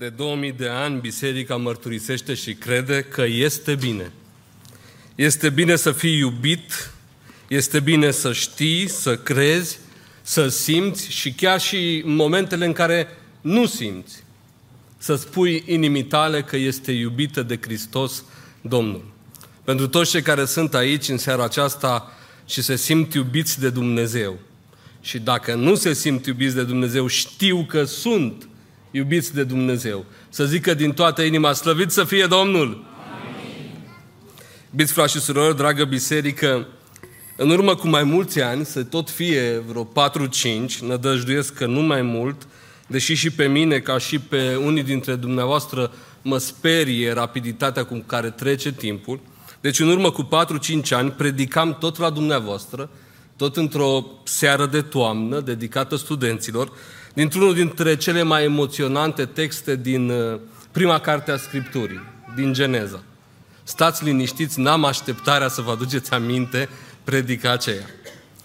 De 2000 de ani, biserica mărturisește și crede că este bine. Este bine să fii iubit, este bine să știi, să crezi, să simți și chiar și în momentele în care nu simți, să spui inimii tale că este iubită de Hristos Domnul. Pentru toți cei care sunt aici în seara aceasta și se simt iubiți de Dumnezeu, și dacă nu se simt iubiți de Dumnezeu, știu că sunt iubiți de Dumnezeu. Să zică din toată inima, slăvit să fie Domnul! Biți frați și surori, dragă biserică, în urmă cu mai mulți ani, să tot fie vreo 4-5, nădăjduiesc că nu mai mult, deși și pe mine, ca și pe unii dintre dumneavoastră, mă sperie rapiditatea cu care trece timpul. Deci în urmă cu 4-5 ani predicam tot la dumneavoastră, tot într-o seară de toamnă dedicată studenților, dintr-unul dintre cele mai emoționante texte din uh, prima carte a Scripturii, din Geneza. Stați liniștiți, n-am așteptarea să vă aduceți aminte predica aceea.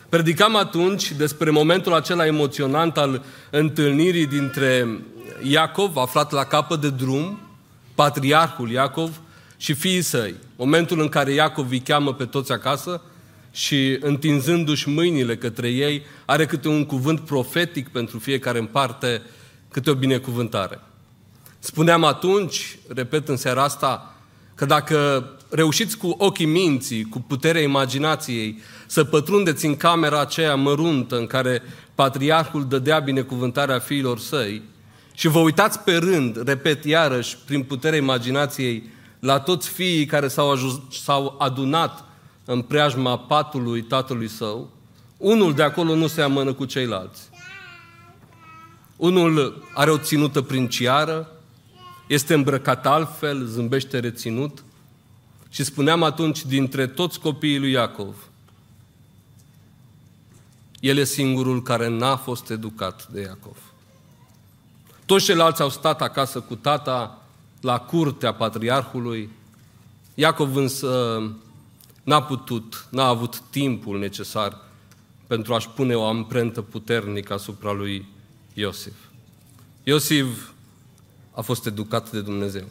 Predicam atunci despre momentul acela emoționant al întâlnirii dintre Iacov, aflat la capăt de drum, patriarhul Iacov și fiii săi. Momentul în care Iacov îi cheamă pe toți acasă și întinzându-și mâinile către ei, are câte un cuvânt profetic pentru fiecare în parte, câte o binecuvântare. Spuneam atunci, repet în seara asta, că dacă reușiți cu ochii minții, cu puterea imaginației, să pătrundeți în camera aceea măruntă în care patriarhul dădea binecuvântarea fiilor săi și vă uitați pe rând, repet iarăși, prin puterea imaginației, la toți fiii care s-au, ajut, s-au adunat în preajma patului tatălui său, unul de acolo nu se amână cu ceilalți. Unul are o ținută princiară, este îmbrăcat altfel, zâmbește reținut. Și spuneam atunci, dintre toți copiii lui Iacov, el e singurul care n-a fost educat de Iacov. Toți ceilalți au stat acasă cu tata la curtea patriarhului. Iacov însă n-a putut, n-a avut timpul necesar pentru a-și pune o amprentă puternică asupra lui Iosif. Iosif a fost educat de Dumnezeu.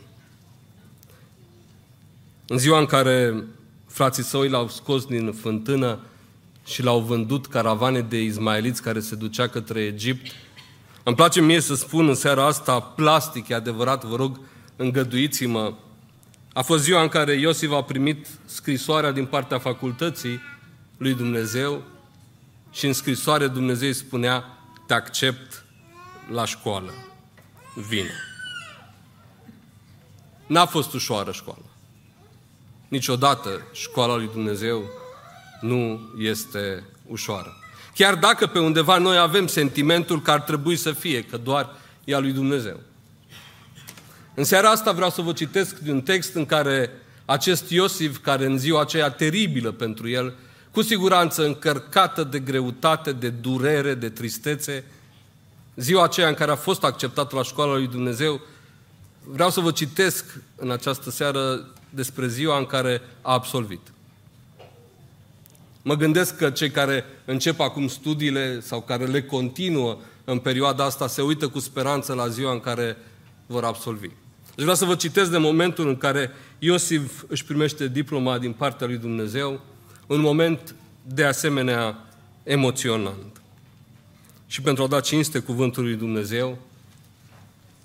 În ziua în care frații săi l-au scos din fântână și l-au vândut caravane de izmaeliți care se ducea către Egipt, îmi place mie să spun în seara asta, plastic, e adevărat, vă rog, îngăduiți-mă, a fost ziua în care Iosif a primit scrisoarea din partea facultății lui Dumnezeu și în scrisoare Dumnezeu îi spunea, te accept la școală, vine. N-a fost ușoară școala. Niciodată școala lui Dumnezeu nu este ușoară. Chiar dacă pe undeva noi avem sentimentul că ar trebui să fie, că doar e a lui Dumnezeu. În seara asta vreau să vă citesc un text în care acest Iosif, care în ziua aceea teribilă pentru el, cu siguranță încărcată de greutate, de durere, de tristețe, ziua aceea în care a fost acceptat la școala lui Dumnezeu, vreau să vă citesc în această seară despre ziua în care a absolvit. Mă gândesc că cei care încep acum studiile sau care le continuă în perioada asta se uită cu speranță la ziua în care vor absolvi. Deci vreau să vă citesc de momentul în care Iosif își primește diploma din partea lui Dumnezeu, un moment de asemenea emoționant. Și pentru a da cinste cuvântului lui Dumnezeu,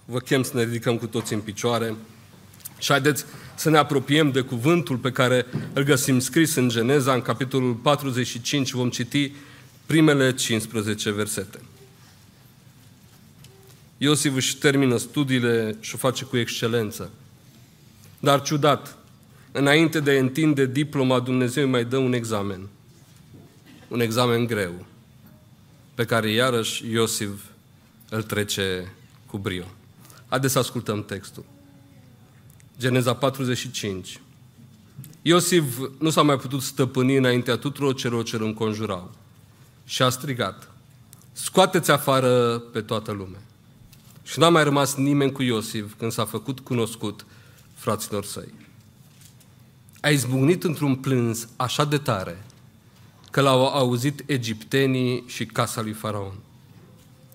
vă chem să ne ridicăm cu toți în picioare și haideți să ne apropiem de cuvântul pe care îl găsim scris în Geneza, în capitolul 45, vom citi primele 15 versete. Iosif își termină studiile și o face cu excelență. Dar ciudat, înainte de a întinde diploma, Dumnezeu mai dă un examen. Un examen greu, pe care iarăși Iosif îl trece cu brio. Haideți să ascultăm textul. Geneza 45. Iosif nu s-a mai putut stăpâni înaintea tuturor celor ce îl înconjurau și a strigat, scoateți afară pe toată lumea. Și n-a mai rămas nimeni cu Iosif când s-a făcut cunoscut fraților săi. A izbucnit într-un plâns așa de tare că l-au auzit egiptenii și casa lui Faraon.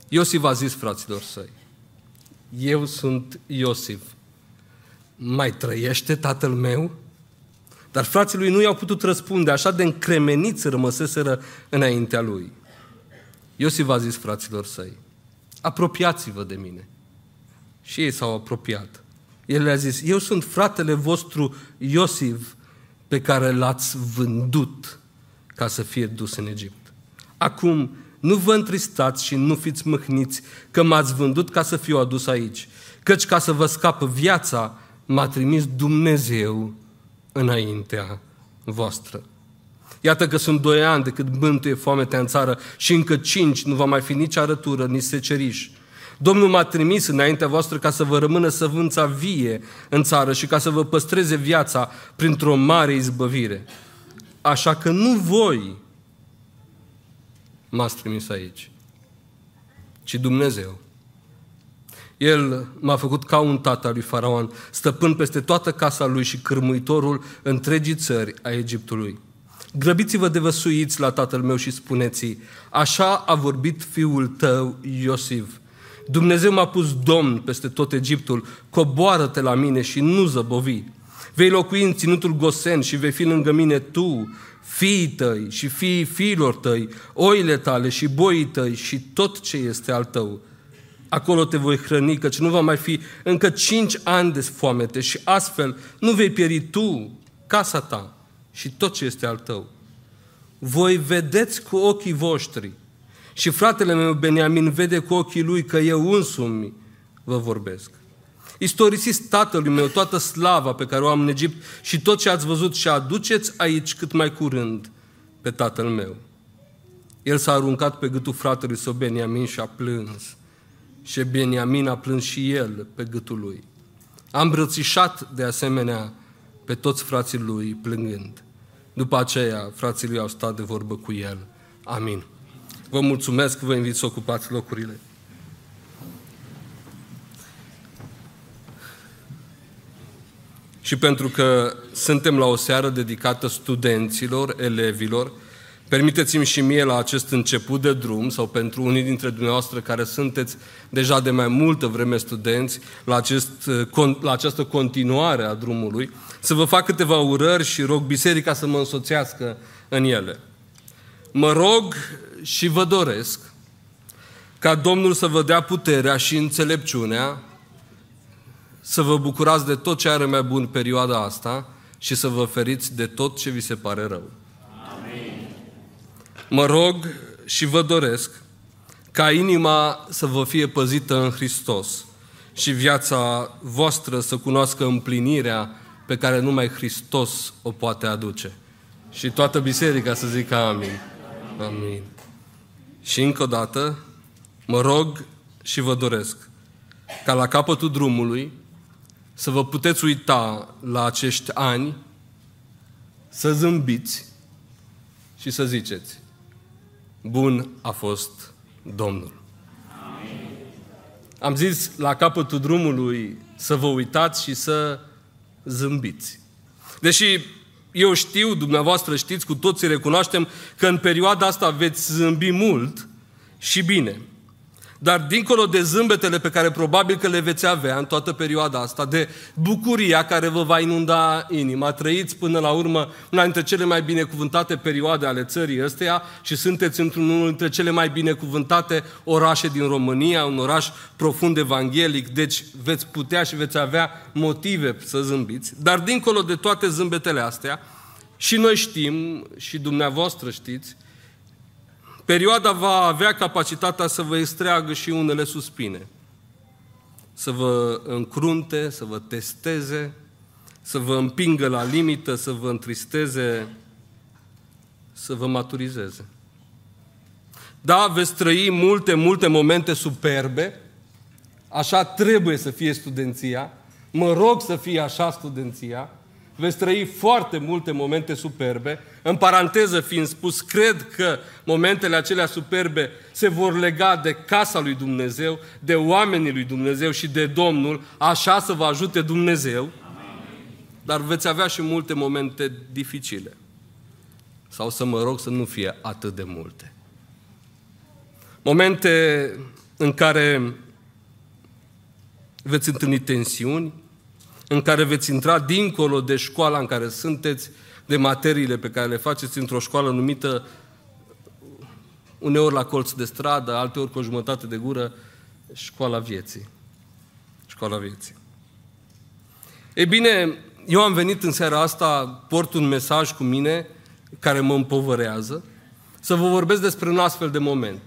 Iosif a zis fraților săi, eu sunt Iosif. Mai trăiește tatăl meu? Dar frații lui nu i-au putut răspunde, așa de încremeniți rămăseseră înaintea lui. Iosif a zis fraților săi, apropiați-vă de mine. Și ei s-au apropiat. El le-a zis, eu sunt fratele vostru Iosif pe care l-ați vândut ca să fie dus în Egipt. Acum, nu vă întristați și nu fiți mâhniți că m-ați vândut ca să fiu adus aici, căci ca să vă scapă viața, m-a trimis Dumnezeu înaintea voastră. Iată că sunt doi ani de când bântuie foametea în țară și încă cinci nu va mai fi nici arătură, nici seceriș. Domnul m-a trimis înaintea voastră ca să vă rămână săvânța vie în țară și ca să vă păstreze viața printr-o mare izbăvire. Așa că nu voi m-ați trimis aici, ci Dumnezeu. El m-a făcut ca un tată al lui Faraon, stăpân peste toată casa lui și cârmuitorul întregii țări a Egiptului. Grăbiți-vă de văsuiți la tatăl meu și spuneți așa a vorbit fiul tău Iosif. Dumnezeu m-a pus domn peste tot Egiptul, coboară-te la mine și nu zăbovi. Vei locui în ținutul Gosen și vei fi lângă mine tu, fiii tăi și fiii fiilor tăi, oile tale și boii tăi și tot ce este al tău. Acolo te voi hrăni, căci nu va mai fi încă cinci ani de foamete și astfel nu vei pieri tu, casa ta și tot ce este al tău. Voi vedeți cu ochii voștri și fratele meu Beniamin vede cu ochii lui că eu însumi vă vorbesc. Istorisiți tatălui meu toată slava pe care o am în Egipt și tot ce ați văzut și aduceți aici cât mai curând pe tatăl meu. El s-a aruncat pe gâtul fratelui său Beniamin și a plâns. Și Beniamin a plâns și el pe gâtul lui. Am îmbrățișat de asemenea pe toți frații lui plângând. După aceea, frații lui au stat de vorbă cu el. Amin. Vă mulțumesc, vă invit să ocupați locurile. Și pentru că suntem la o seară dedicată studenților, elevilor, permiteți-mi și mie la acest început de drum, sau pentru unii dintre dumneavoastră care sunteți deja de mai multă vreme studenți, la, acest, la această continuare a drumului, să vă fac câteva urări și rog biserica să mă însoțească în ele. Mă rog și vă doresc ca Domnul să vă dea puterea și înțelepciunea să vă bucurați de tot ce are mai bun perioada asta și să vă feriți de tot ce vi se pare rău. Amin. Mă rog și vă doresc ca inima să vă fie păzită în Hristos și viața voastră să cunoască împlinirea pe care numai Hristos o poate aduce. Și toată biserica să zică amin. Amin. Și încă o dată, mă rog și vă doresc ca la capătul drumului să vă puteți uita la acești ani, să zâmbiți și să ziceți, bun a fost Domnul. Amin. Am zis la capătul drumului să vă uitați și să zâmbiți. Deși eu știu, dumneavoastră știți, cu toții recunoaștem că în perioada asta veți zâmbi mult și bine. Dar dincolo de zâmbetele pe care probabil că le veți avea în toată perioada asta, de bucuria care vă va inunda inima, trăiți până la urmă una dintre cele mai binecuvântate perioade ale țării ăsteia și sunteți într-unul dintre cele mai binecuvântate orașe din România, un oraș profund evanghelic, deci veți putea și veți avea motive să zâmbiți. Dar dincolo de toate zâmbetele astea, și noi știm, și dumneavoastră știți, Perioada va avea capacitatea să vă extreagă și unele suspine, să vă încrunte, să vă testeze, să vă împingă la limită, să vă întristeze, să vă maturizeze. Da, veți trăi multe, multe momente superbe, așa trebuie să fie studenția, mă rog să fie așa studenția, veți trăi foarte multe momente superbe. În paranteză fiind spus, cred că momentele acelea superbe se vor lega de casa lui Dumnezeu, de oamenii lui Dumnezeu și de Domnul, așa să vă ajute Dumnezeu. Dar veți avea și multe momente dificile. Sau să mă rog să nu fie atât de multe. Momente în care veți întâlni tensiuni, în care veți intra dincolo de școala în care sunteți, de materiile pe care le faceți într-o școală numită uneori la colț de stradă, alteori cu o jumătate de gură, școala vieții. Școala vieții. Ei bine, eu am venit în seara asta, port un mesaj cu mine care mă împovărează, să vă vorbesc despre un astfel de moment.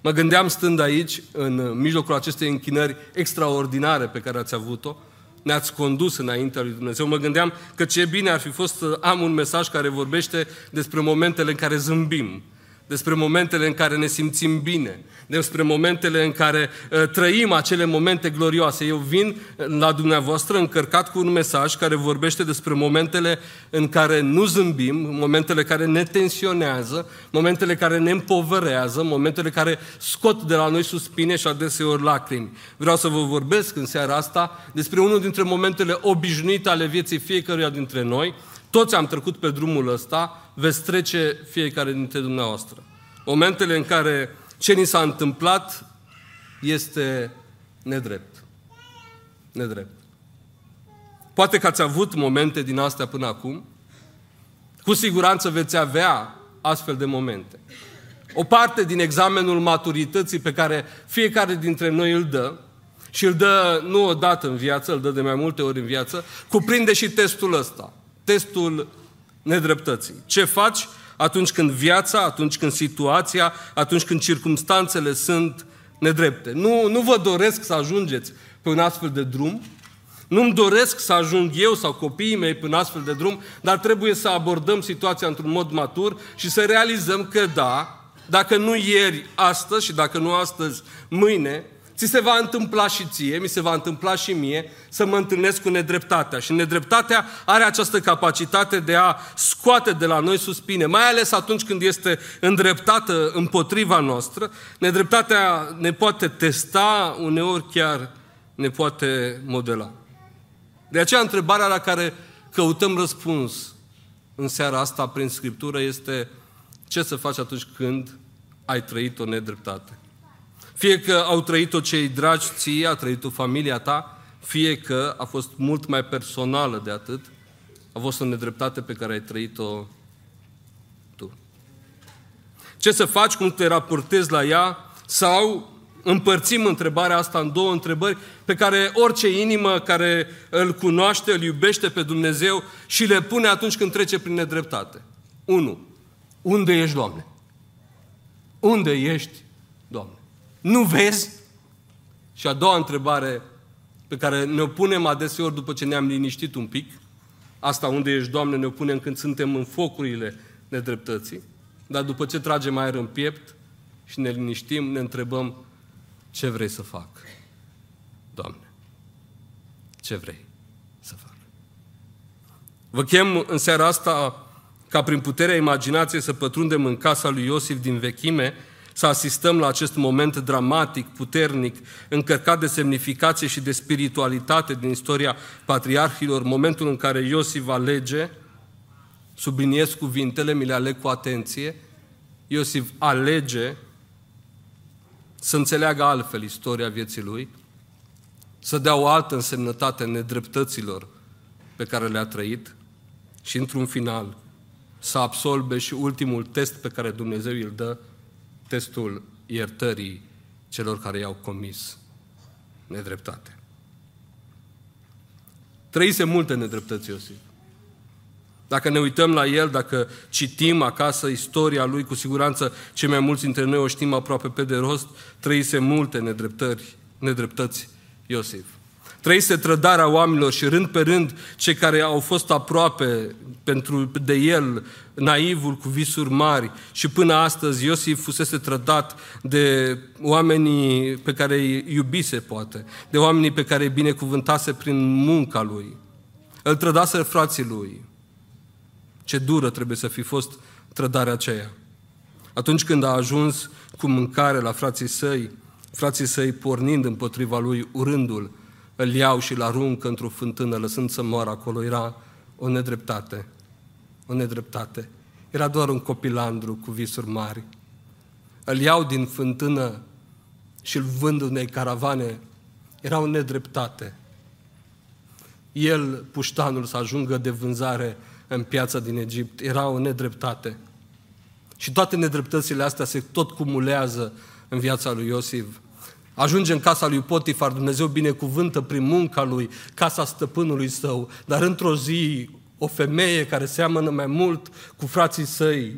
Mă gândeam stând aici, în mijlocul acestei închinări extraordinare pe care ați avut-o, ne-ați condus înaintea lui Dumnezeu. Mă gândeam că ce bine ar fi fost să am un mesaj care vorbește despre momentele în care zâmbim, despre momentele în care ne simțim bine, despre momentele în care uh, trăim acele momente glorioase. Eu vin la dumneavoastră încărcat cu un mesaj care vorbește despre momentele în care nu zâmbim, momentele care ne tensionează, momentele care ne împovărează, momentele care scot de la noi suspine și adeseori lacrimi. Vreau să vă vorbesc în seara asta despre unul dintre momentele obișnuite ale vieții fiecăruia dintre noi, toți am trecut pe drumul ăsta, veți trece fiecare dintre dumneavoastră. Momentele în care ce ni s-a întâmplat este nedrept. Nedrept. Poate că ați avut momente din astea până acum. Cu siguranță veți avea astfel de momente. O parte din examenul maturității pe care fiecare dintre noi îl dă, și îl dă nu o dată în viață, îl dă de mai multe ori în viață, cuprinde și testul ăsta testul nedreptății. Ce faci atunci când viața, atunci când situația, atunci când circumstanțele sunt nedrepte. Nu, nu vă doresc să ajungeți pe un astfel de drum, nu-mi doresc să ajung eu sau copiii mei pe un astfel de drum, dar trebuie să abordăm situația într-un mod matur și să realizăm că da, dacă nu ieri, astăzi și dacă nu astăzi, mâine, Ți se va întâmpla și ție, mi se va întâmpla și mie să mă întâlnesc cu nedreptatea. Și nedreptatea are această capacitate de a scoate de la noi suspine, mai ales atunci când este îndreptată împotriva noastră. Nedreptatea ne poate testa, uneori chiar ne poate modela. De aceea întrebarea la care căutăm răspuns în seara asta prin Scriptură este ce să faci atunci când ai trăit o nedreptate. Fie că au trăit-o cei dragi ție, a trăit-o familia ta, fie că a fost mult mai personală de atât, a fost o nedreptate pe care ai trăit-o tu. Ce să faci, cum te raportezi la ea, sau împărțim întrebarea asta în două întrebări pe care orice inimă care îl cunoaște, îl iubește pe Dumnezeu și le pune atunci când trece prin nedreptate. 1. Unde ești, Doamne? Unde ești, Doamne? Nu vezi? Și a doua întrebare pe care ne-o punem adeseori după ce ne-am liniștit un pic, asta unde ești, Doamne, ne-o punem când suntem în focurile nedreptății, dar după ce tragem aer în piept și ne liniștim, ne întrebăm ce vrei să fac, Doamne? Ce vrei să fac? Vă chem în seara asta ca prin puterea imaginației să pătrundem în casa lui Iosif din vechime, să asistăm la acest moment dramatic, puternic, încărcat de semnificație și de spiritualitate din istoria patriarhilor, momentul în care Iosif alege, subliniez cuvintele, mi le aleg cu atenție, Iosif alege să înțeleagă altfel istoria vieții lui, să dea o altă însemnătate nedreptăților pe care le-a trăit și, într-un final, să absolve și ultimul test pe care Dumnezeu îl dă testul iertării celor care i-au comis nedreptate. Trăise multe nedreptăți Iosif. Dacă ne uităm la el, dacă citim acasă istoria lui, cu siguranță cei mai mulți dintre noi o știm aproape pe de rost, trăise multe nedreptări, nedreptăți Iosif. Trăise trădarea oamenilor și rând pe rând cei care au fost aproape pentru, de el, naivul cu visuri mari și până astăzi Iosif fusese trădat de oamenii pe care îi iubise poate, de oamenii pe care îi binecuvântase prin munca lui. Îl trădase frații lui. Ce dură trebuie să fi fost trădarea aceea. Atunci când a ajuns cu mâncare la frații săi, frații săi pornind împotriva lui, urându-l, îl iau și îl aruncă într-o fântână, lăsând să moară acolo. Era o nedreptate. O nedreptate. Era doar un copilandru cu visuri mari. Îl iau din fântână și îl vând unei caravane Era o nedreptate. El, puștanul, să ajungă de vânzare în piața din Egipt, era o nedreptate. Și toate nedreptățile astea se tot cumulează în viața lui Iosif. Ajunge în casa lui Potifar, Dumnezeu binecuvântă prin munca lui, casa stăpânului său, dar într-o zi o femeie care seamănă mai mult cu frații săi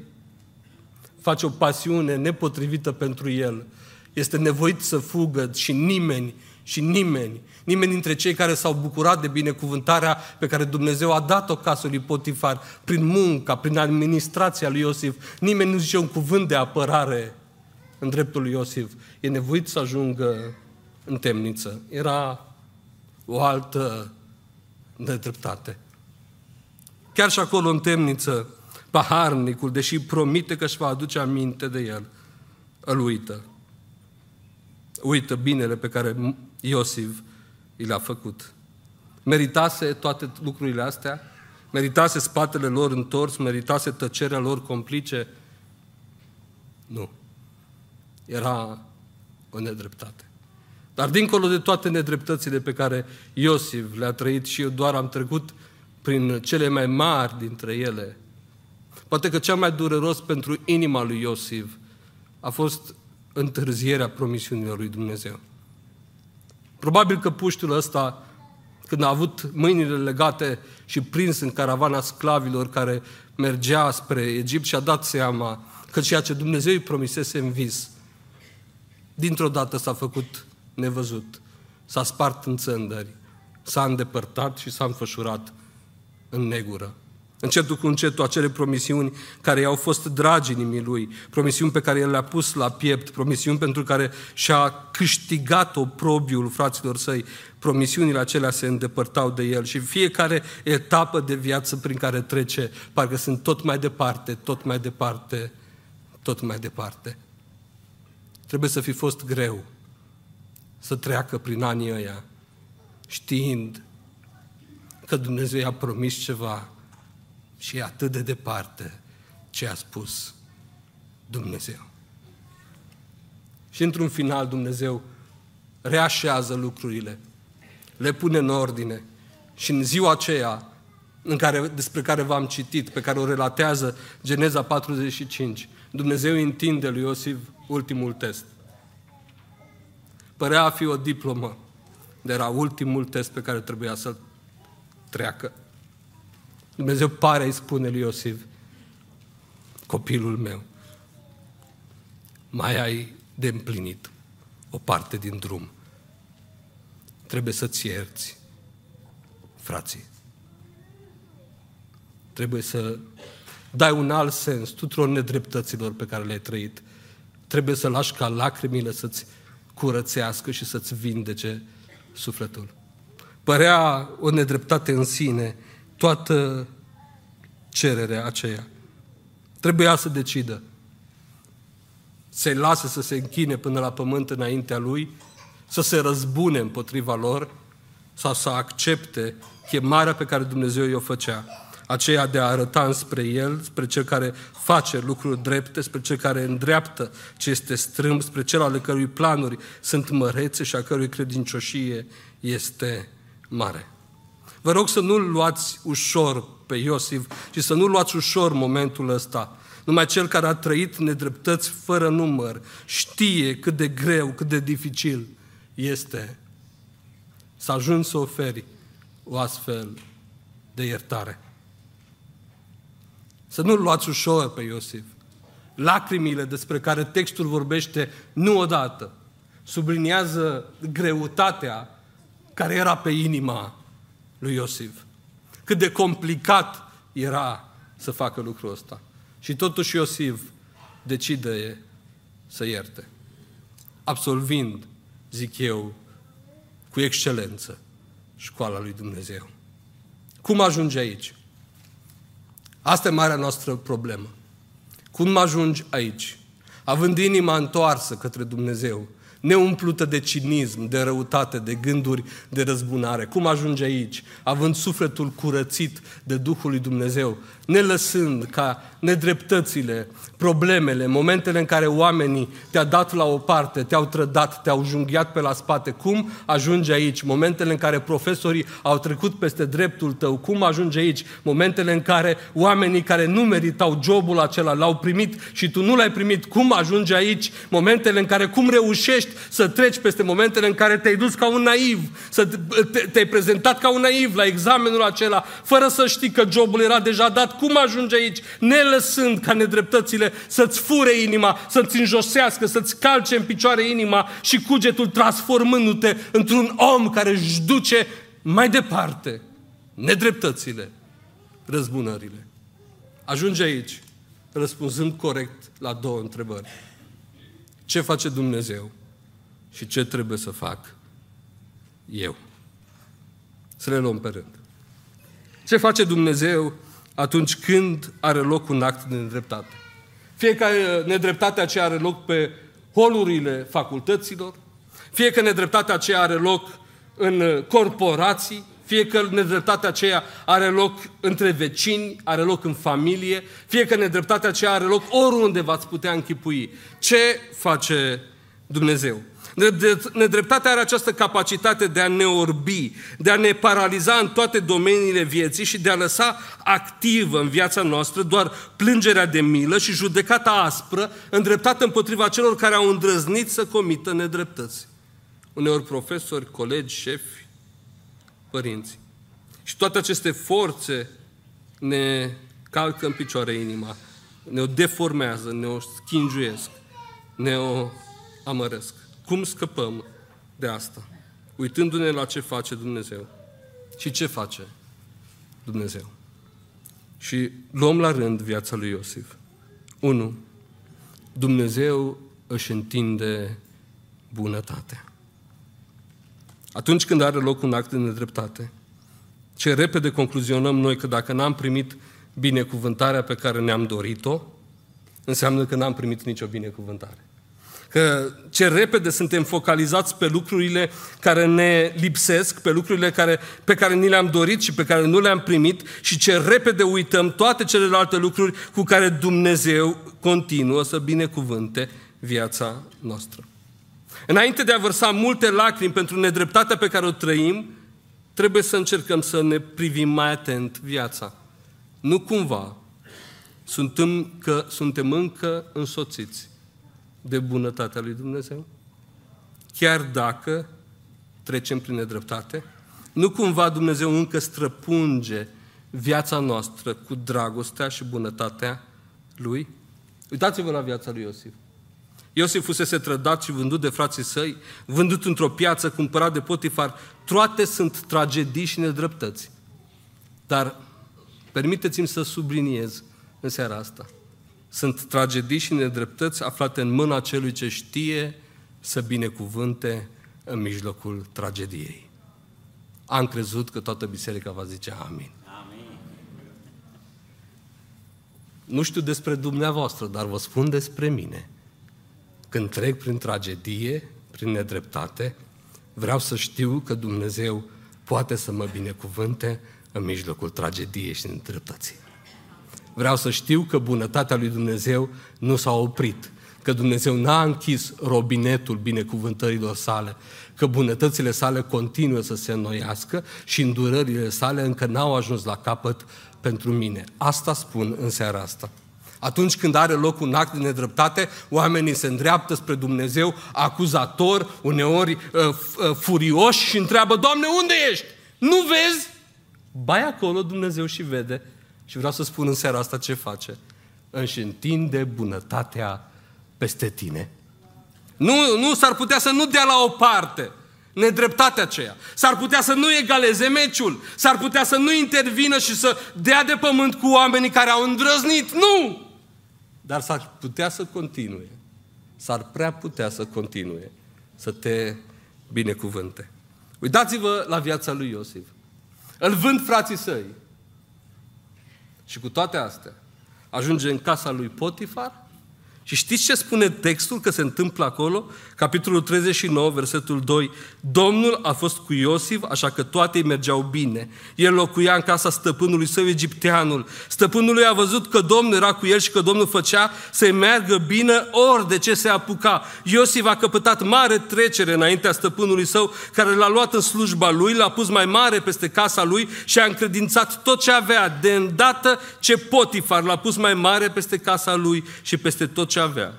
face o pasiune nepotrivită pentru el. Este nevoit să fugă și nimeni, și nimeni, nimeni dintre cei care s-au bucurat de binecuvântarea pe care Dumnezeu a dat-o casului Potifar prin munca, prin administrația lui Iosif, nimeni nu zice un cuvânt de apărare în dreptul lui Iosif. E nevoit să ajungă în temniță. Era o altă nedreptate. Chiar și acolo în temniță, paharnicul, deși promite că își va aduce aminte de el, îl uită. Uită binele pe care Iosif i l-a făcut. Meritase toate lucrurile astea? Meritase spatele lor întors? Meritase tăcerea lor complice? Nu. Era o nedreptate. Dar dincolo de toate nedreptățile pe care Iosif le-a trăit și eu doar am trecut prin cele mai mari dintre ele, poate că cea mai dureros pentru inima lui Iosif a fost întârzierea promisiunilor lui Dumnezeu. Probabil că puștul ăsta, când a avut mâinile legate și prins în caravana sclavilor care mergea spre Egipt și a dat seama că ceea ce Dumnezeu îi promisese în vis, dintr-o dată s-a făcut nevăzut, s-a spart în țândări, s-a îndepărtat și s-a înfășurat în negură. Încetul cu încetul acele promisiuni care i-au fost dragi inimii lui, promisiuni pe care el le-a pus la piept, promisiuni pentru care și-a câștigat oprobiul fraților săi, promisiunile acelea se îndepărtau de el și fiecare etapă de viață prin care trece, parcă sunt tot mai departe, tot mai departe, tot mai departe. Trebuie să fi fost greu să treacă prin anii ăia, știind că Dumnezeu i-a promis ceva și e atât de departe ce a spus Dumnezeu. Și într-un final Dumnezeu reașează lucrurile, le pune în ordine și în ziua aceea în care, despre care v-am citit, pe care o relatează Geneza 45, Dumnezeu întinde lui Iosif ultimul test. Părea a fi o diplomă, dar era ultimul test pe care trebuia să-l treacă. Dumnezeu pare, îi spune lui Iosif, copilul meu, mai ai de împlinit o parte din drum. Trebuie să-ți ierți, frații. Trebuie să dai un alt sens tuturor nedreptăților pe care le-ai trăit. Trebuie să lași ca lacrimile să-ți curățească și să-ți vindece sufletul. Părea o nedreptate în sine, toată cererea aceea. Trebuia să decidă. Să-i lase să se închine până la pământ înaintea lui, să se răzbune împotriva lor, sau să accepte chemarea pe care Dumnezeu i-o făcea, aceea de a arăta înspre El, spre Cel care face lucruri drepte, spre Cel care îndreaptă ce este strâmb, spre Cel ale cărui planuri sunt mărețe și a cărui credincioșie este mare. Vă rog să nu-l luați ușor pe Iosif și să nu luați ușor momentul ăsta. Numai cel care a trăit nedreptăți fără număr știe cât de greu, cât de dificil este să ajungi să oferi o astfel de iertare. Să nu-l luați ușor pe Iosif. Lacrimile despre care textul vorbește nu odată subliniază greutatea care era pe inima lui Iosif. Cât de complicat era să facă lucrul ăsta. Și totuși Iosif decide să ierte. Absolvind, zic eu, cu excelență școala lui Dumnezeu. Cum ajunge aici? Asta e marea noastră problemă. Cum ajungi aici? Având inima întoarsă către Dumnezeu, neumplută de cinism, de răutate, de gânduri de răzbunare. Cum ajunge aici, având sufletul curățit de Duhul lui Dumnezeu, ne lăsând ca nedreptățile, problemele, momentele în care oamenii te-au dat la o parte, te-au trădat, te-au junghiat pe la spate, cum ajunge aici? Momentele în care profesorii au trecut peste dreptul tău, cum ajunge aici? Momentele în care oamenii care nu meritau jobul acela l-au primit și tu nu l-ai primit, cum ajunge aici? Momentele în care cum reușești să treci peste momentele în care te-ai dus ca un naiv, să te-ai prezentat ca un naiv la examenul acela, fără să știi că jobul era deja dat, cum ajunge aici? Ne lăsând ca nedreptățile să-ți fure inima, să-ți înjosească, să-ți calce în picioare inima și cugetul transformându-te într-un om care își duce mai departe nedreptățile, răzbunările. Ajunge aici, răspunzând corect la două întrebări. Ce face Dumnezeu și ce trebuie să fac eu? Să le luăm pe rând. Ce face Dumnezeu atunci când are loc un act de nedreptate? Fie că nedreptatea aceea are loc pe holurile facultăților, fie că nedreptatea aceea are loc în corporații, fie că nedreptatea aceea are loc între vecini, are loc în familie, fie că nedreptatea aceea are loc oriunde v-ați putea închipui. Ce face Dumnezeu? Nedreptatea are această capacitate de a ne orbi, de a ne paraliza în toate domeniile vieții și de a lăsa activă în viața noastră doar plângerea de milă și judecata aspră îndreptată împotriva celor care au îndrăznit să comită nedreptăți. Uneori profesori, colegi, șefi, părinți. Și toate aceste forțe ne calcă în picioare inima, ne o deformează, ne o schingiuiesc, ne o amăresc. Cum scăpăm de asta? Uitându-ne la ce face Dumnezeu. Și ce face Dumnezeu? Și luăm la rând viața lui Iosif. 1. Dumnezeu își întinde bunătatea. Atunci când are loc un act de nedreptate, ce repede concluzionăm noi că dacă n-am primit binecuvântarea pe care ne-am dorit-o, înseamnă că n-am primit nicio binecuvântare că ce repede suntem focalizați pe lucrurile care ne lipsesc, pe lucrurile care, pe care ni le-am dorit și pe care nu le-am primit și ce repede uităm toate celelalte lucruri cu care Dumnezeu continuă să binecuvânte viața noastră. Înainte de a vărsa multe lacrimi pentru nedreptatea pe care o trăim, trebuie să încercăm să ne privim mai atent viața. Nu cumva suntem, că suntem încă însoțiți de bunătatea lui Dumnezeu? Chiar dacă trecem prin nedreptate? Nu cumva Dumnezeu încă străpunge viața noastră cu dragostea și bunătatea Lui? Uitați-vă la viața lui Iosif. Iosif fusese trădat și vândut de frații săi, vândut într-o piață, cumpărat de Potifar. Toate sunt tragedii și nedreptăți. Dar permiteți-mi să subliniez în seara asta – sunt tragedii și nedreptăți aflate în mâna celui ce știe să binecuvânte în mijlocul tragediei. Am crezut că toată biserica va zice amin. amin. Nu știu despre dumneavoastră, dar vă spun despre mine. Când trec prin tragedie, prin nedreptate, vreau să știu că Dumnezeu poate să mă binecuvânte în mijlocul tragediei și nedreptății. Vreau să știu că bunătatea lui Dumnezeu nu s-a oprit, că Dumnezeu n-a închis robinetul binecuvântărilor sale, că bunătățile sale continuă să se înnoiască și îndurările sale încă n-au ajuns la capăt pentru mine. Asta spun în seara asta. Atunci când are loc un act de nedreptate, oamenii se îndreaptă spre Dumnezeu acuzator, uneori uh, uh, furioși și întreabă, Doamne, unde ești? Nu vezi? Bai acolo Dumnezeu și vede și vreau să spun în seara asta ce face. Își întinde bunătatea peste tine. Nu, nu s-ar putea să nu dea la o parte nedreptatea aceea. S-ar putea să nu egaleze meciul. S-ar putea să nu intervină și să dea de pământ cu oamenii care au îndrăznit. Nu! Dar s-ar putea să continue. S-ar prea putea să continue să te binecuvânte. Uitați-vă la viața lui Iosif. Îl vând frații săi. Și cu toate astea, ajunge în casa lui Potifar Și știți ce spune textul că se întâmplă acolo? Capitolul 39, versetul 2. Domnul a fost cu Iosif, așa că toate îi mergeau bine. El locuia în casa stăpânului său egipteanul. Stăpânul a văzut că Domnul era cu el și că Domnul făcea să-i meargă bine ori de ce se apuca. Iosif a căpătat mare trecere înaintea stăpânului său, care l-a luat în slujba lui, l-a pus mai mare peste casa lui și a încredințat tot ce avea. De îndată ce Potifar l-a pus mai mare peste casa lui și peste tot ce avea.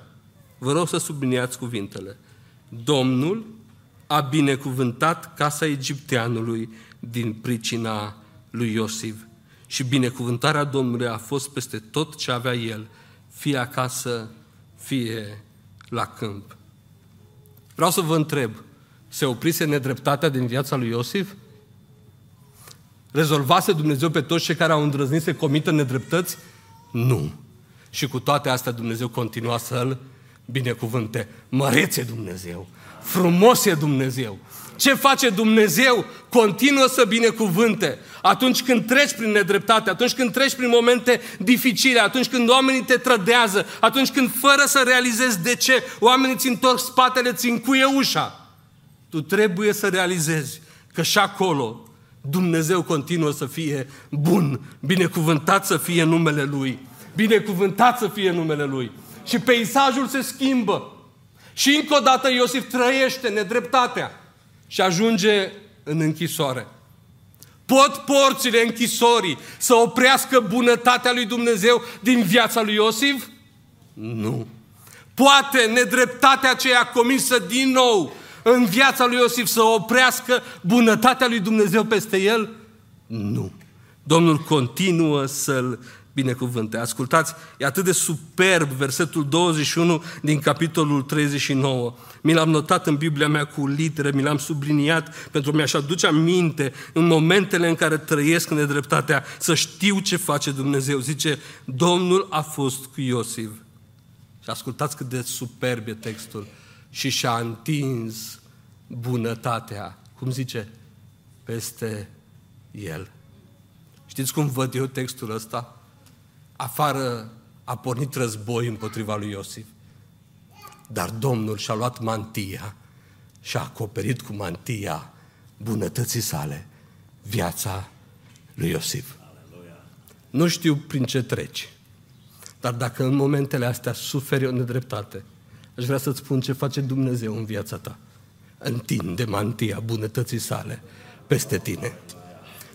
Vă rog să subliniați cuvintele. Domnul a binecuvântat casa egipteanului din pricina lui Iosif. Și binecuvântarea Domnului a fost peste tot ce avea el, fie acasă, fie la câmp. Vreau să vă întreb, se oprise nedreptatea din viața lui Iosif? Rezolvase Dumnezeu pe toți cei care au îndrăznit să comită nedreptăți? Nu. Și cu toate astea Dumnezeu continua să-l binecuvânte. Mărețe Dumnezeu! Frumos e Dumnezeu! Ce face Dumnezeu? Continuă să binecuvânte. Atunci când treci prin nedreptate, atunci când treci prin momente dificile, atunci când oamenii te trădează, atunci când fără să realizezi de ce oamenii ți întorc spatele, ți încuie ușa. Tu trebuie să realizezi că și acolo Dumnezeu continuă să fie bun, binecuvântat să fie numele Lui. Binecuvântat să fie numele Lui. Și peisajul se schimbă. Și încă o dată Iosif trăiește nedreptatea și ajunge în închisoare. Pot porțile închisorii să oprească bunătatea lui Dumnezeu din viața lui Iosif? Nu. Poate nedreptatea aceea comisă din nou în viața lui Iosif să oprească bunătatea lui Dumnezeu peste el? Nu. Domnul continuă să-l binecuvânte. Ascultați, e atât de superb versetul 21 din capitolul 39. Mi l-am notat în Biblia mea cu litere, mi l-am subliniat pentru mi-aș aduce aminte în momentele în care trăiesc în nedreptatea să știu ce face Dumnezeu. Zice, Domnul a fost cu Iosif. Și ascultați cât de superb e textul. Și și-a întins bunătatea, cum zice, peste el. Știți cum văd eu textul ăsta? Afară a pornit război împotriva lui Iosif. Dar Domnul și-a luat mantia și a acoperit cu mantia bunătății sale viața lui Iosif. Nu știu prin ce treci, dar dacă în momentele astea suferi o nedreptate, aș vrea să-ți spun ce face Dumnezeu în viața ta. Întinde mantia bunătății sale peste tine.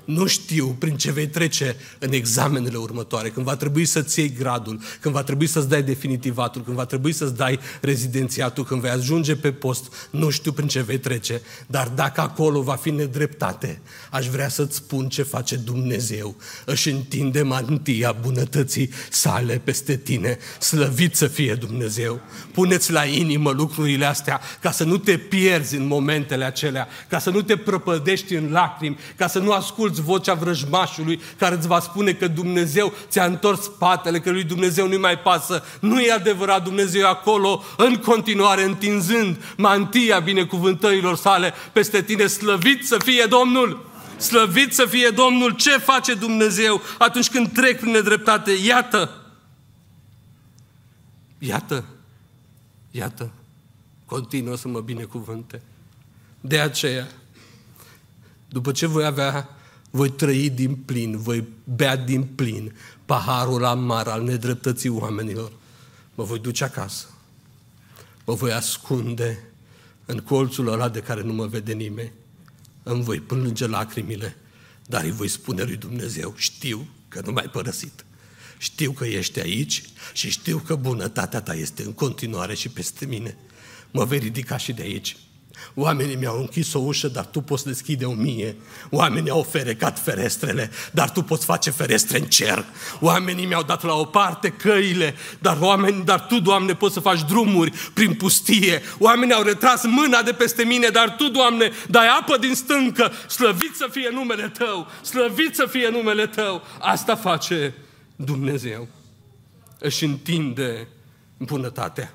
Nu știu prin ce vei trece în examenele următoare, când va trebui să-ți iei gradul, când va trebui să-ți dai definitivatul, când va trebui să-ți dai rezidențiatul, când vei ajunge pe post. Nu știu prin ce vei trece, dar dacă acolo va fi nedreptate, aș vrea să-ți spun ce face Dumnezeu. Își întinde mantia bunătății sale peste tine. Slăvit să fie Dumnezeu. Puneți la inimă lucrurile astea ca să nu te pierzi în momentele acelea, ca să nu te prăpădești în lacrimi, ca să nu asculți asculți vocea vrăjmașului care îți va spune că Dumnezeu ți-a întors spatele, că lui Dumnezeu nu mai pasă. Nu e adevărat, Dumnezeu acolo în continuare întinzând mantia binecuvântărilor sale peste tine. Slăvit să fie Domnul! Slăvit să fie Domnul! Ce face Dumnezeu atunci când trec prin nedreptate? Iată! Iată! Iată! Continuă să mă binecuvânte. De aceea, după ce voi avea voi trăi din plin, voi bea din plin paharul amar al nedreptății oamenilor. Mă voi duce acasă. Mă voi ascunde în colțul ăla de care nu mă vede nimeni. Îmi voi plânge lacrimile, dar îi voi spune lui Dumnezeu, știu că nu m-ai părăsit. Știu că ești aici și știu că bunătatea ta este în continuare și peste mine. Mă vei ridica și de aici Oamenii mi-au închis o ușă, dar tu poți deschide o mie. Oamenii au ferecat ferestrele, dar tu poți face ferestre în cer. Oamenii mi-au dat la o parte căile, dar, oameni, dar tu, Doamne, poți să faci drumuri prin pustie. Oamenii au retras mâna de peste mine, dar tu, Doamne, dai apă din stâncă. Slăvit să fie numele Tău! Slăvit să fie numele Tău! Asta face Dumnezeu. Își întinde bunătatea.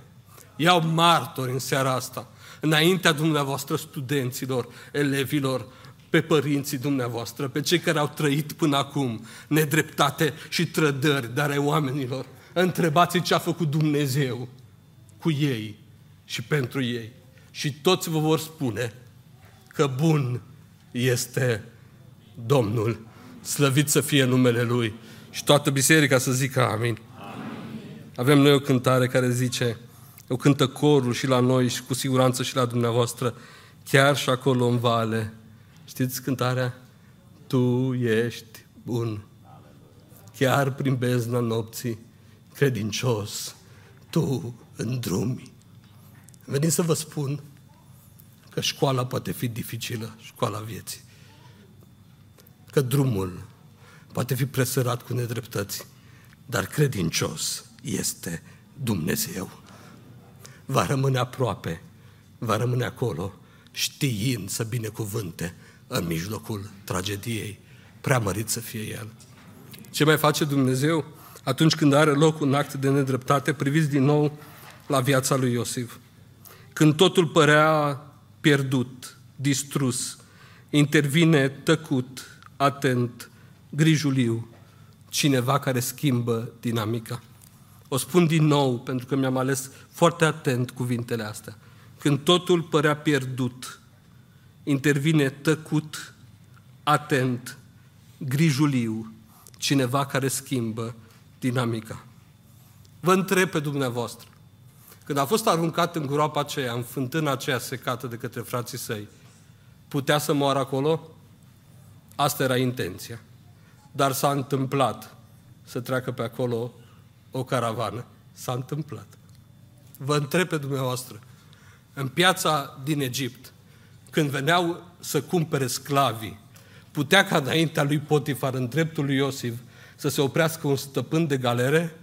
Iau martori în seara asta înaintea dumneavoastră studenților, elevilor, pe părinții dumneavoastră, pe cei care au trăit până acum nedreptate și trădări, dar ai oamenilor. Întrebați ce a făcut Dumnezeu cu ei și pentru ei. Și toți vă vor spune că bun este Domnul. Slăvit să fie numele Lui. Și toată biserica să zică amin. amin. Avem noi o cântare care zice, o cântă corul și la noi și cu siguranță și la dumneavoastră, chiar și acolo în vale. Știți cântarea? Tu ești bun. Chiar prin bezna nopții, credincios, tu în drumi. Venim să vă spun că școala poate fi dificilă, școala vieții. Că drumul poate fi presărat cu nedreptăți, dar credincios este Dumnezeu. Va rămâne aproape, va rămâne acolo, știind să binecuvânte în mijlocul tragediei. Prea mărit să fie El. Ce mai face Dumnezeu atunci când are loc un act de nedreptate? Priviți din nou la viața lui Iosif. Când totul părea pierdut, distrus, intervine tăcut, atent, grijuliu, cineva care schimbă dinamica. O spun din nou pentru că mi-am ales foarte atent cuvintele astea. Când totul părea pierdut, intervine tăcut, atent, grijuliu, cineva care schimbă dinamica. Vă întreb pe dumneavoastră, când a fost aruncat în groapa aceea, în fântâna aceea secată de către frații săi, putea să moară acolo? Asta era intenția. Dar s-a întâmplat să treacă pe acolo o caravană. S-a întâmplat. Vă întreb pe dumneavoastră, în piața din Egipt, când veneau să cumpere sclavii, putea ca înaintea lui Potifar, în dreptul lui Iosif, să se oprească un stăpân de galere,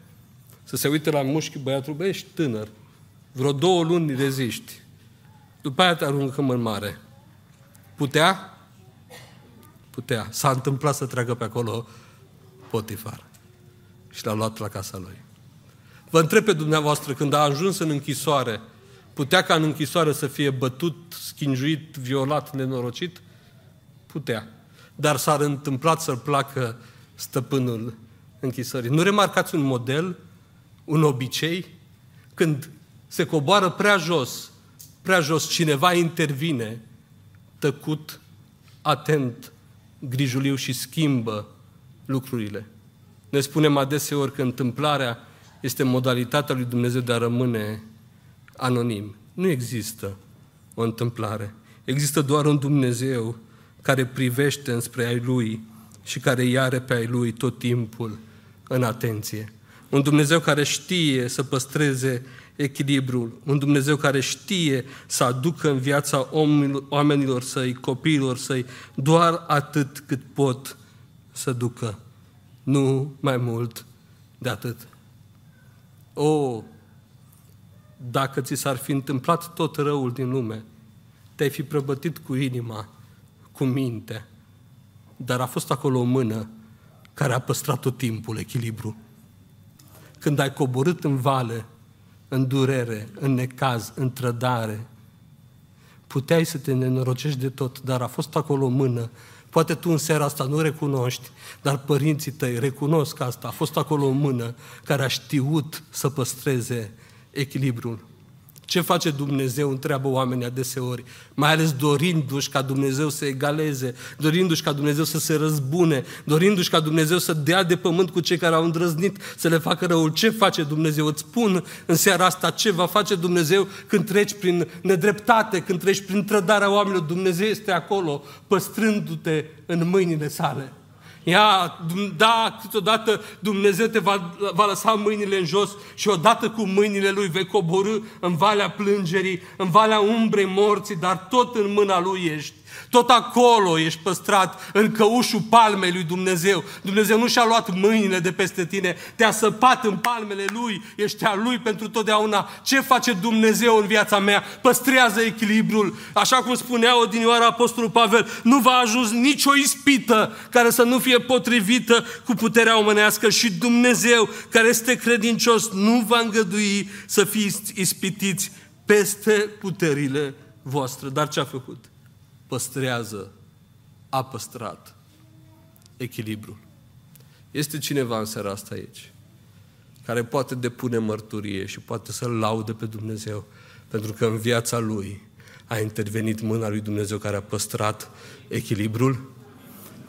să se uite la mușchi băiatul, băi, ești tânăr, vreo două luni reziști, după aia te aruncăm în mare. Putea? Putea. S-a întâmplat să treacă pe acolo Potifar. Și l-a luat la casa lui. Vă întreb pe dumneavoastră, când a ajuns în închisoare, putea ca în închisoare să fie bătut, schinjuit, violat, nenorocit? Putea. Dar s-a întâmplat să-l placă stăpânul închisorii. Nu remarcați un model, un obicei? Când se coboară prea jos, prea jos, cineva intervine, tăcut, atent, grijuliu și schimbă lucrurile. Ne spunem adeseori că întâmplarea este modalitatea lui Dumnezeu de a rămâne anonim. Nu există o întâmplare. Există doar un Dumnezeu care privește înspre ai Lui și care îi are pe ai Lui tot timpul în atenție. Un Dumnezeu care știe să păstreze echilibrul, un Dumnezeu care știe să aducă în viața oamenilor săi, copiilor săi, doar atât cât pot să ducă. Nu mai mult de atât. O, dacă ți s-ar fi întâmplat tot răul din lume, te-ai fi prăbătit cu inima, cu minte, dar a fost acolo o mână care a păstrat tot timpul echilibru. Când ai coborât în vale, în durere, în necaz, în trădare, puteai să te nenorocești de tot, dar a fost acolo o mână. Poate tu în seara asta nu recunoști, dar părinții tăi recunosc asta. A fost acolo o mână care a știut să păstreze echilibrul. Ce face Dumnezeu, întreabă oamenii adeseori, mai ales dorindu-și ca Dumnezeu să egaleze, dorindu-și ca Dumnezeu să se răzbune, dorindu-și ca Dumnezeu să dea de pământ cu cei care au îndrăznit să le facă răul. Ce face Dumnezeu? Îți spun în seara asta ce va face Dumnezeu când treci prin nedreptate, când treci prin trădarea oamenilor. Dumnezeu este acolo, păstrându-te în mâinile sale. Ia, da, câteodată Dumnezeu te va, va lăsa mâinile în jos și odată cu mâinile Lui vei coborâ în valea plângerii, în valea umbrei morții, dar tot în mâna Lui ești. Tot acolo ești păstrat în căușul palmei lui Dumnezeu. Dumnezeu nu și-a luat mâinile de peste tine, te-a săpat în palmele Lui, ești a Lui pentru totdeauna. Ce face Dumnezeu în viața mea? Păstrează echilibrul. Așa cum spunea odinioara Apostolul Pavel, nu va ajuns nicio ispită care să nu fie potrivită cu puterea omenească și Dumnezeu, care este credincios, nu va îngădui să fiți ispitiți peste puterile voastre. Dar ce a făcut? Păstrează, a păstrat echilibrul. Este cineva în seara asta aici care poate depune mărturie și poate să-L laude pe Dumnezeu, pentru că în viața lui a intervenit mâna lui Dumnezeu care a păstrat echilibrul,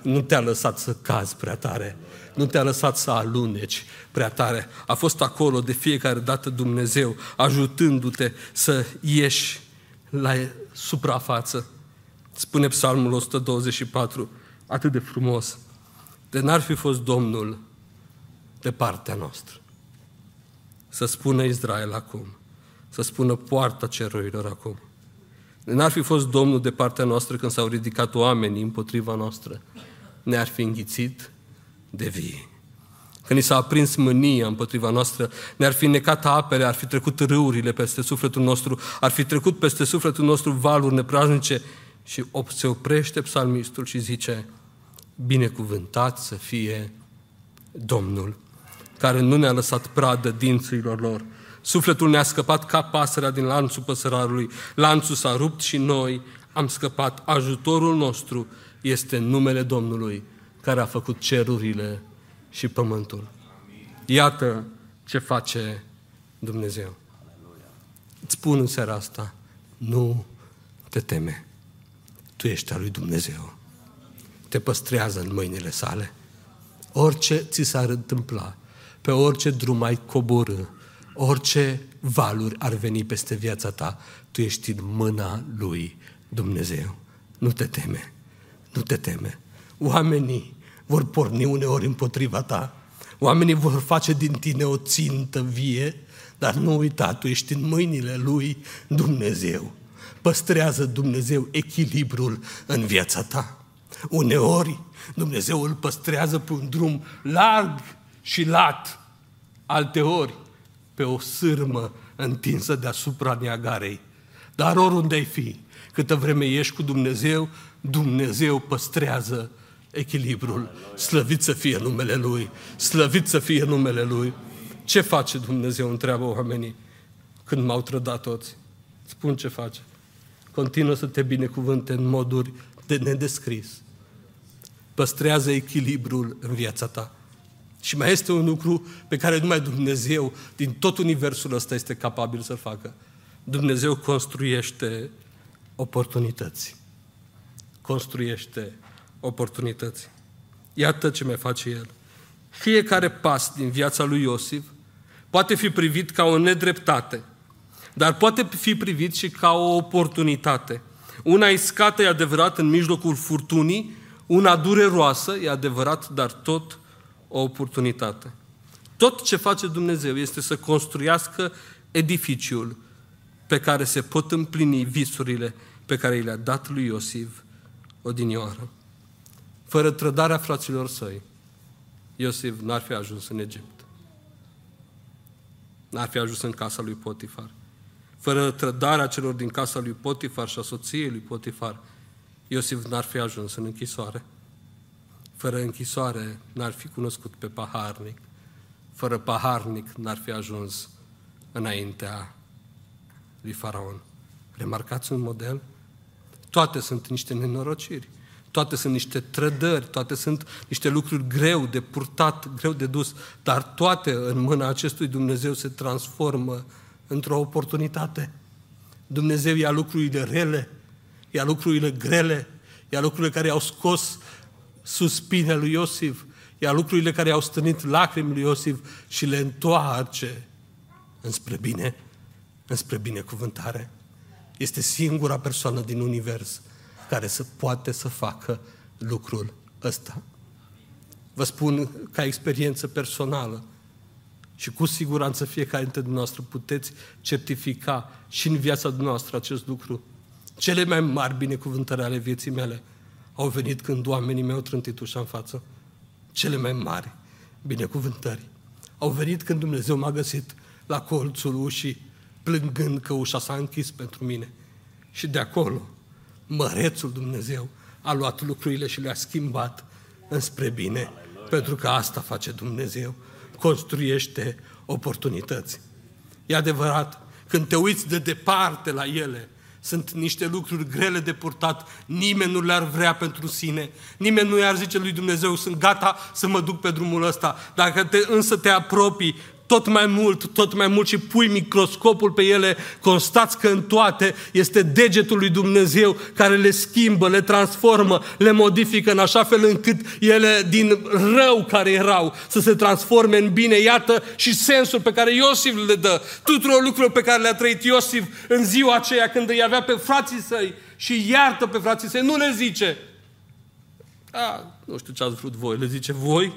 nu te-a lăsat să cazi prea tare, nu te-a lăsat să aluneci prea tare. A fost acolo de fiecare dată Dumnezeu, ajutându-te să ieși la suprafață. Spune Psalmul 124, atât de frumos. De n-ar fi fost Domnul de partea noastră. Să spună Israel acum, să spună poarta cerurilor acum. De n-ar fi fost Domnul de partea noastră când s-au ridicat oamenii împotriva noastră. Ne-ar fi înghițit de vie. Când ni s-a aprins mânia împotriva noastră, ne-ar fi necat apele, ar fi trecut râurile peste sufletul nostru, ar fi trecut peste sufletul nostru valuri nepraznice și se oprește psalmistul și zice, binecuvântat să fie Domnul, care nu ne-a lăsat pradă dinților lor. Sufletul ne-a scăpat ca pasărea din lanțul păsărarului. Lanțul s-a rupt și noi am scăpat. Ajutorul nostru este numele Domnului, care a făcut cerurile și pământul. Iată ce face Dumnezeu. Îți spun în seara asta, nu te teme. Tu ești al lui Dumnezeu. Te păstrează în mâinile sale. Orice ți s-ar întâmpla, pe orice drum ai coborâ, orice valuri ar veni peste viața ta, tu ești în mâna lui Dumnezeu. Nu te teme. Nu te teme. Oamenii vor porni uneori împotriva ta. Oamenii vor face din tine o țintă vie, dar nu uita, tu ești în mâinile lui Dumnezeu. Păstrează Dumnezeu echilibrul în viața ta. Uneori Dumnezeu îl păstrează pe un drum larg și lat, alteori pe o sârmă întinsă deasupra Niagarei. Dar oriunde ai fi, câtă vreme ești cu Dumnezeu, Dumnezeu păstrează echilibrul. Slăvit să fie numele Lui, slăvit să fie numele Lui. Ce face Dumnezeu, întreabă oamenii, când m-au trădat toți? Spun ce face. Continuă să te binecuvânte în moduri de nedescris. Păstrează echilibrul în viața ta. Și mai este un lucru pe care numai Dumnezeu din tot universul ăsta este capabil să-l facă. Dumnezeu construiește oportunități. Construiește oportunități. Iată ce mai face El. Fiecare pas din viața lui Iosif poate fi privit ca o nedreptate, dar poate fi privit și ca o oportunitate. Una iscată e adevărat în mijlocul furtunii, una dureroasă e adevărat, dar tot o oportunitate. Tot ce face Dumnezeu este să construiască edificiul pe care se pot împlini visurile pe care i le-a dat lui Iosif odinioară. Fără trădarea fraților săi, Iosif n-ar fi ajuns în Egipt. N-ar fi ajuns în casa lui Potifar. Fără trădarea celor din casa lui Potifar și a soției lui Potifar, Iosif n-ar fi ajuns în închisoare. Fără închisoare n-ar fi cunoscut pe paharnic. Fără paharnic n-ar fi ajuns înaintea lui Faraon. Remarcați un model? Toate sunt niște nenorociri. Toate sunt niște trădări, toate sunt niște lucruri greu de purtat, greu de dus, dar toate în mâna acestui Dumnezeu se transformă într-o oportunitate. Dumnezeu ia lucrurile rele, ia lucrurile grele, ia lucrurile care au scos suspine lui Iosif, ia lucrurile care au stănit lacrimi lui Iosif și le întoarce înspre bine, înspre binecuvântare. Este singura persoană din univers care să poate să facă lucrul ăsta. Vă spun ca experiență personală și cu siguranță fiecare dintre dumneavoastră puteți certifica și în viața dumneavoastră acest lucru. Cele mai mari binecuvântări ale vieții mele au venit când oamenii mi-au trântit ușa în față. Cele mai mari binecuvântări au venit când Dumnezeu m-a găsit la colțul ușii, plângând că ușa s-a închis pentru mine. Și de acolo mărețul Dumnezeu a luat lucrurile și le-a schimbat înspre bine. Aleluia. Pentru că asta face Dumnezeu. Construiește oportunități. E adevărat, când te uiți de departe la ele, sunt niște lucruri grele de purtat, nimeni nu le-ar vrea pentru sine, nimeni nu i-ar zice lui Dumnezeu, sunt gata să mă duc pe drumul ăsta. Dacă te, însă te apropii, tot mai mult, tot mai mult și pui microscopul pe ele, constați că în toate este degetul lui Dumnezeu care le schimbă, le transformă, le modifică în așa fel încât ele din rău care erau să se transforme în bine. Iată și sensul pe care Iosif le dă tuturor lucrurilor pe care le-a trăit Iosif în ziua aceea când îi avea pe frații săi și iartă pe frații săi. Nu le zice, a, nu știu ce ați vrut voi. Le zice, voi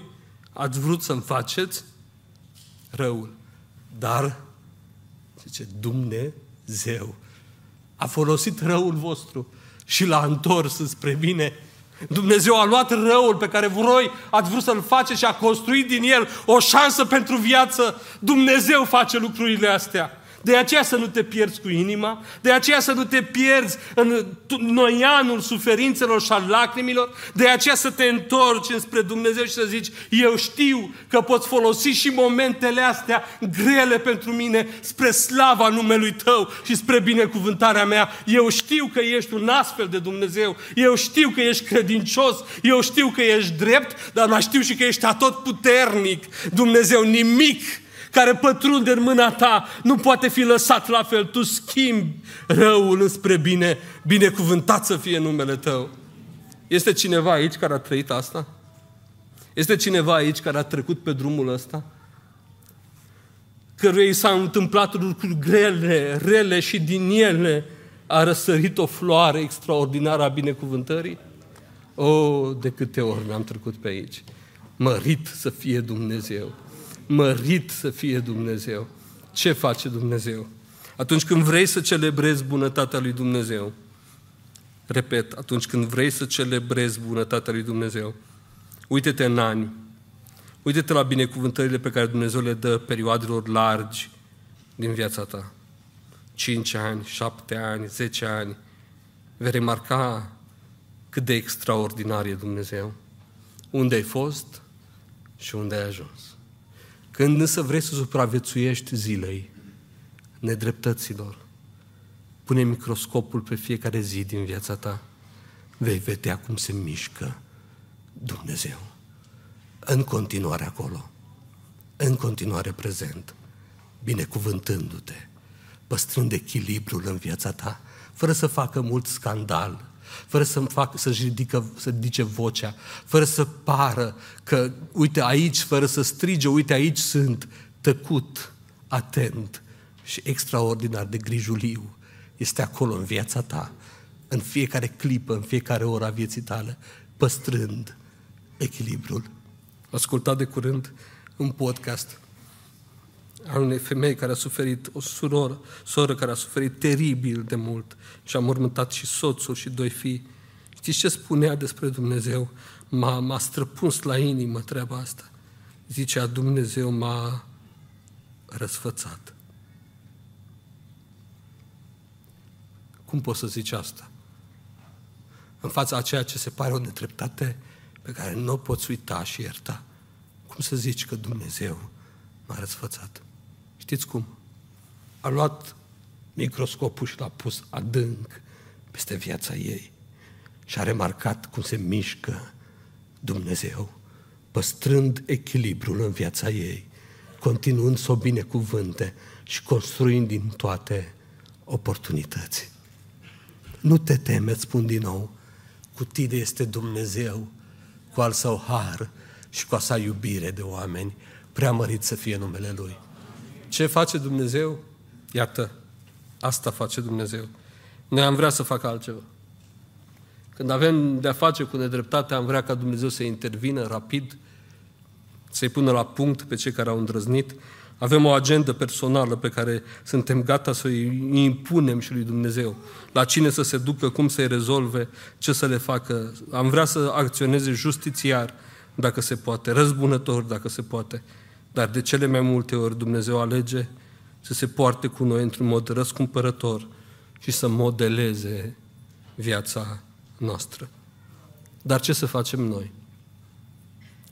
ați vrut să-mi faceți răul. Dar, zice, Dumnezeu a folosit răul vostru și l-a întors spre bine. Dumnezeu a luat răul pe care voi ați vrut să-l faceți și a construit din el o șansă pentru viață. Dumnezeu face lucrurile astea. De aceea să nu te pierzi cu inima, de aceea să nu te pierzi în noianul suferințelor și al lacrimilor, de aceea să te întorci înspre Dumnezeu și să zici, eu știu că pot folosi și momentele astea grele pentru mine spre slava numelui Tău și spre binecuvântarea mea. Eu știu că ești un astfel de Dumnezeu, eu știu că ești credincios, eu știu că ești drept, dar mai știu și că ești atot puternic. Dumnezeu, nimic care pătrunde în mâna ta nu poate fi lăsat la fel. Tu schimbi răul înspre bine, binecuvântat să fie numele tău. Este cineva aici care a trăit asta? Este cineva aici care a trecut pe drumul ăsta? Căruia i s-a întâmplat lucruri grele, rele și din ele a răsărit o floare extraordinară a binecuvântării? O, oh, de câte ori mi-am trecut pe aici. Mărit să fie Dumnezeu mărit să fie Dumnezeu. Ce face Dumnezeu? Atunci când vrei să celebrezi bunătatea lui Dumnezeu, repet, atunci când vrei să celebrezi bunătatea lui Dumnezeu, uite-te în ani, uite-te la binecuvântările pe care Dumnezeu le dă perioadelor largi din viața ta. 5 ani, 7 ani, 10 ani, vei remarca cât de extraordinar e Dumnezeu. Unde ai fost și unde ai ajuns. Când însă vrei să supraviețuiești zilei, nedreptăților, pune microscopul pe fiecare zi din viața ta, vei vedea cum se mișcă Dumnezeu. În continuare acolo, în continuare prezent, binecuvântându-te, păstrând echilibrul în viața ta, fără să facă mult scandal, fără să fac, să ridică, să ridice vocea, fără să pară că, uite aici, fără să strige, uite aici sunt, tăcut, atent și extraordinar de grijuliu. Este acolo în viața ta, în fiecare clipă, în fiecare oră a vieții tale, păstrând echilibrul. Ascultat de curând un podcast al unei femei care a suferit, o suroră, soră care a suferit teribil de mult și a mormântat și soțul și doi fii. Știți ce spunea despre Dumnezeu? M-a, m-a străpuns la inimă treaba asta. Zicea, Dumnezeu m-a răsfățat. Cum poți să zici asta? În fața a ceea ce se pare o nedreptate pe care nu o poți uita și ierta. Cum să zici că Dumnezeu m-a răsfățat? Știți cum? A luat microscopul și l-a pus adânc peste viața ei și a remarcat cum se mișcă Dumnezeu, păstrând echilibrul în viața ei, continuând să o binecuvânte și construind din toate oportunități. Nu te teme, îți spun din nou, cu tine este Dumnezeu, cu al său har și cu a sa iubire de oameni, preamărit să fie numele Lui. Ce face Dumnezeu? Iată, asta face Dumnezeu. Noi am vrea să facă altceva. Când avem de-a face cu nedreptate, am vrea ca Dumnezeu să intervină rapid, să-i pună la punct pe cei care au îndrăznit. Avem o agendă personală pe care suntem gata să îi impunem și lui Dumnezeu. La cine să se ducă, cum să-i rezolve, ce să le facă. Am vrea să acționeze justițiar, dacă se poate, răzbunător, dacă se poate. Dar de cele mai multe ori Dumnezeu alege să se poarte cu noi într-un mod răscumpărător și să modeleze viața noastră. Dar ce să facem noi?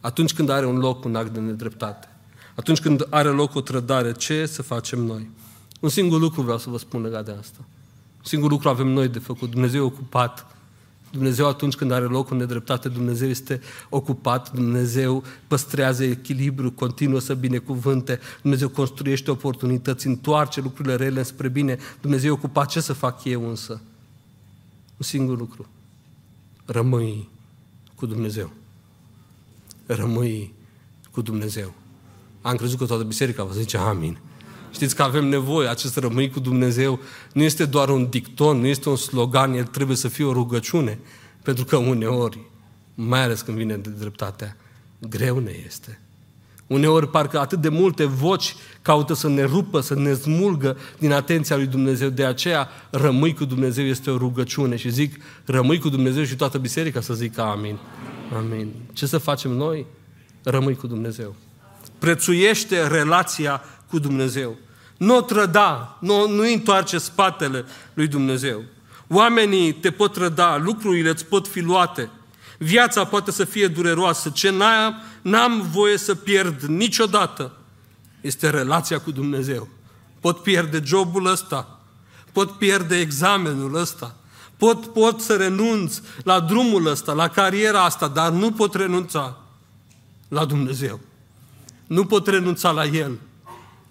Atunci când are un loc un act de nedreptate, atunci când are loc o trădare, ce să facem noi? Un singur lucru vreau să vă spun legat de asta. Un singur lucru avem noi de făcut. Dumnezeu e ocupat Dumnezeu atunci când are loc în nedreptate, Dumnezeu este ocupat, Dumnezeu păstrează echilibru, continuă să binecuvânte, Dumnezeu construiește oportunități, întoarce lucrurile rele spre bine. Dumnezeu e ocupat. Ce să fac eu însă? Un singur lucru. Rămâi cu Dumnezeu. Rămâi cu Dumnezeu. Am crezut că toată biserica vă zice amin. Știți că avem nevoie, acest rămâi cu Dumnezeu nu este doar un dicton, nu este un slogan, el trebuie să fie o rugăciune. Pentru că uneori, mai ales când vine de dreptatea, greu ne este. Uneori parcă atât de multe voci caută să ne rupă, să ne smulgă din atenția lui Dumnezeu. De aceea, rămâi cu Dumnezeu este o rugăciune. Și zic, rămâi cu Dumnezeu și toată biserica să zică amin. Amin. Ce să facem noi? Rămâi cu Dumnezeu. Prețuiește relația cu Dumnezeu. Nu o trăda, nu, nu întoarce spatele lui Dumnezeu. Oamenii te pot trăda, lucrurile îți pot fi luate. Viața poate să fie dureroasă. Ce n-am, n-am voie să pierd niciodată este relația cu Dumnezeu. Pot pierde jobul ăsta, pot pierde examenul ăsta, pot, pot să renunț la drumul ăsta, la cariera asta, dar nu pot renunța la Dumnezeu. Nu pot renunța la El.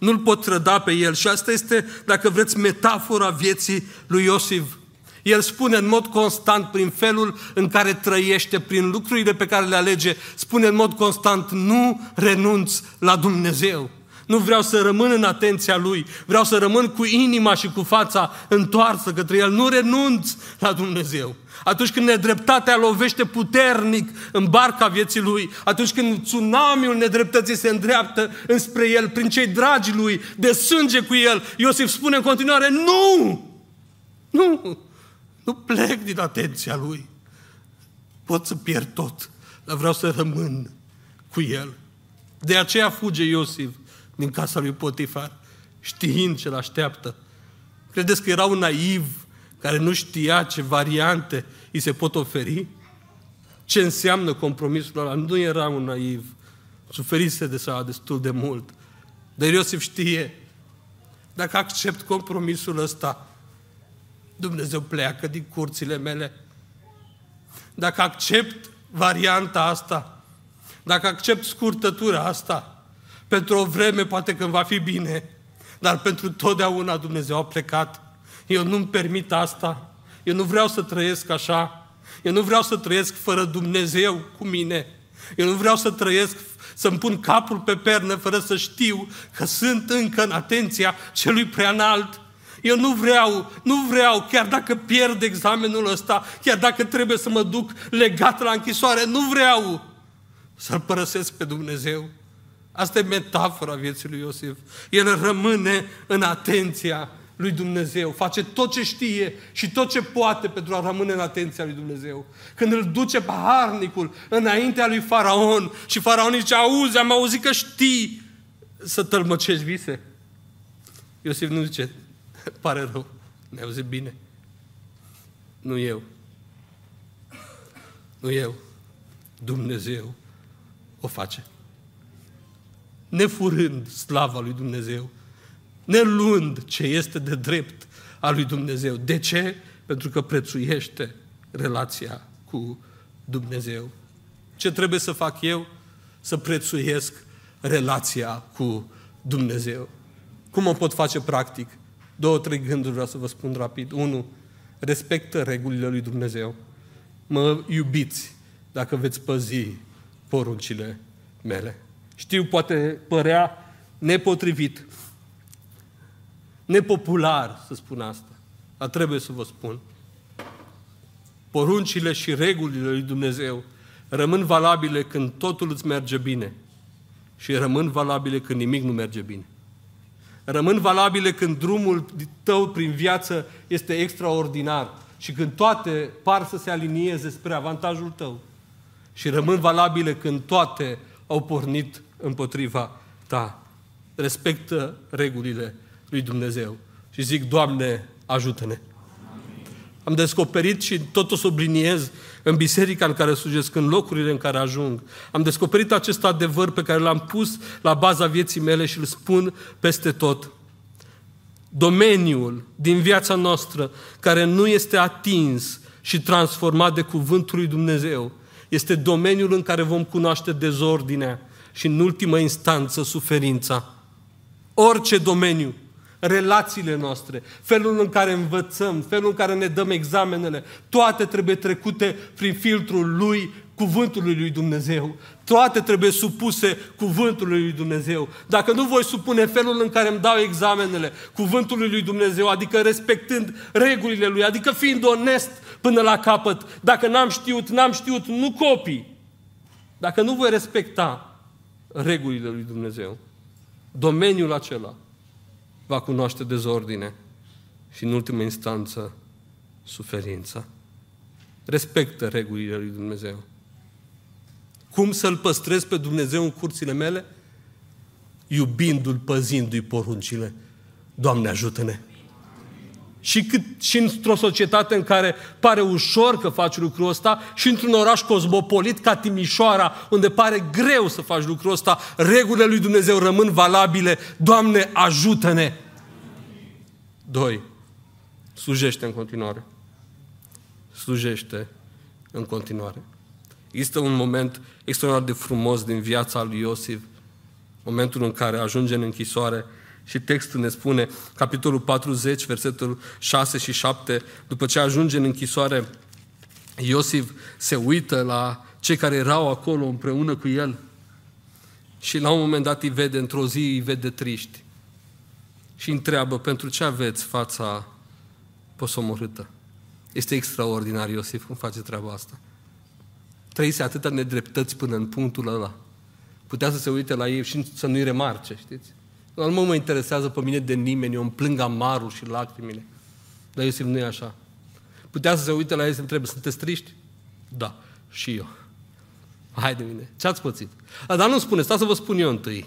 Nu-l pot trăda pe el. Și asta este, dacă vreți, metafora vieții lui Iosif. El spune în mod constant, prin felul în care trăiește, prin lucrurile pe care le alege, spune în mod constant, nu renunț la Dumnezeu. Nu vreau să rămân în atenția Lui, vreau să rămân cu inima și cu fața întoarsă către El. Nu renunț la Dumnezeu. Atunci când nedreptatea lovește puternic în barca vieții Lui, atunci când tsunamiul nedreptății se îndreaptă înspre El, prin cei dragi Lui, de sânge cu El, Iosif spune în continuare, nu! Nu! Nu plec din atenția Lui. Pot să pierd tot, dar vreau să rămân cu El. De aceea fuge Iosif din casa lui Potifar, știind ce-l așteaptă. Credeți că era un naiv care nu știa ce variante îi se pot oferi? Ce înseamnă compromisul ăla? Nu era un naiv. Suferise de sa destul de mult. Dar Iosif știe, dacă accept compromisul ăsta, Dumnezeu pleacă din curțile mele. Dacă accept varianta asta, dacă accept scurtătura asta, pentru o vreme poate când va fi bine, dar pentru totdeauna Dumnezeu a plecat. Eu nu-mi permit asta. Eu nu vreau să trăiesc așa. Eu nu vreau să trăiesc fără Dumnezeu cu mine. Eu nu vreau să trăiesc să-mi pun capul pe pernă fără să știu că sunt încă în atenția celui prea înalt. Eu nu vreau, nu vreau, chiar dacă pierd examenul ăsta, chiar dacă trebuie să mă duc legat la închisoare, nu vreau să-L părăsesc pe Dumnezeu. Asta e metafora vieții lui Iosif. El rămâne în atenția lui Dumnezeu, face tot ce știe și tot ce poate pentru a rămâne în atenția lui Dumnezeu. Când îl duce paharnicul înaintea lui Faraon și Faraon zice, auzi, am auzit că știi să tălmăcești vise. Iosif nu zice, pare rău, mi-ai auzit bine. Nu eu. Nu eu. Dumnezeu o face nefurând slava lui Dumnezeu, neluând ce este de drept al lui Dumnezeu. De ce? Pentru că prețuiește relația cu Dumnezeu. Ce trebuie să fac eu? Să prețuiesc relația cu Dumnezeu. Cum o pot face practic? Două, trei gânduri vreau să vă spun rapid. Unu, respectă regulile lui Dumnezeu. Mă iubiți dacă veți păzi poruncile mele. Știu, poate părea nepotrivit, nepopular să spun asta, dar trebuie să vă spun. Poruncile și regulile lui Dumnezeu rămân valabile când totul îți merge bine și rămân valabile când nimic nu merge bine. Rămân valabile când drumul tău prin viață este extraordinar și când toate par să se alinieze spre avantajul tău. Și rămân valabile când toate au pornit împotriva ta. Respectă regulile lui Dumnezeu. Și zic, Doamne, ajută-ne. Am descoperit și tot o subliniez în biserica în care slujesc, în locurile în care ajung. Am descoperit acest adevăr pe care l-am pus la baza vieții mele și îl spun peste tot. Domeniul din viața noastră care nu este atins și transformat de cuvântul lui Dumnezeu. Este domeniul în care vom cunoaște dezordinea și, în ultimă instanță, suferința. Orice domeniu, relațiile noastre, felul în care învățăm, felul în care ne dăm examenele, toate trebuie trecute prin filtrul lui, cuvântului lui Dumnezeu. Toate trebuie supuse cuvântului lui Dumnezeu. Dacă nu voi supune felul în care îmi dau examenele cuvântului lui Dumnezeu, adică respectând regulile lui, adică fiind onest până la capăt, dacă n-am știut, n-am știut, nu copii. Dacă nu voi respecta regulile lui Dumnezeu, domeniul acela va cunoaște dezordine și, în ultimă instanță, suferința. Respectă regulile lui Dumnezeu. Cum să-L păstrez pe Dumnezeu în curțile mele? Iubindu-L, păzindu-i poruncile. Doamne, ajută-ne! Și, cât, și într-o societate în care pare ușor că faci lucrul ăsta și într-un oraș cosmopolit ca Timișoara, unde pare greu să faci lucrul ăsta, regulile lui Dumnezeu rămân valabile. Doamne, ajută-ne! Doi, slujește în continuare. Slujește în continuare. Există un moment extraordinar de frumos din viața lui Iosif, momentul în care ajunge în închisoare și textul ne spune, capitolul 40, versetul 6 și 7, după ce ajunge în închisoare, Iosif se uită la cei care erau acolo împreună cu el și la un moment dat îi vede, într-o zi îi vede triști și întreabă, pentru ce aveți fața posomorâtă? Este extraordinar, Iosif, cum face treaba asta. Trăise atâta nedreptăți până în punctul ăla. Putea să se uite la ei și să nu-i remarce, știți? Nu mă interesează pe mine de nimeni, eu îmi plâng amarul și lacrimile. Dar Iosif nu e așa. Putea să se uite la ei și să întrebe, sunteți triști? Da, și eu. Hai de mine, ce ați pățit? A, dar nu spune, stați să vă spun eu întâi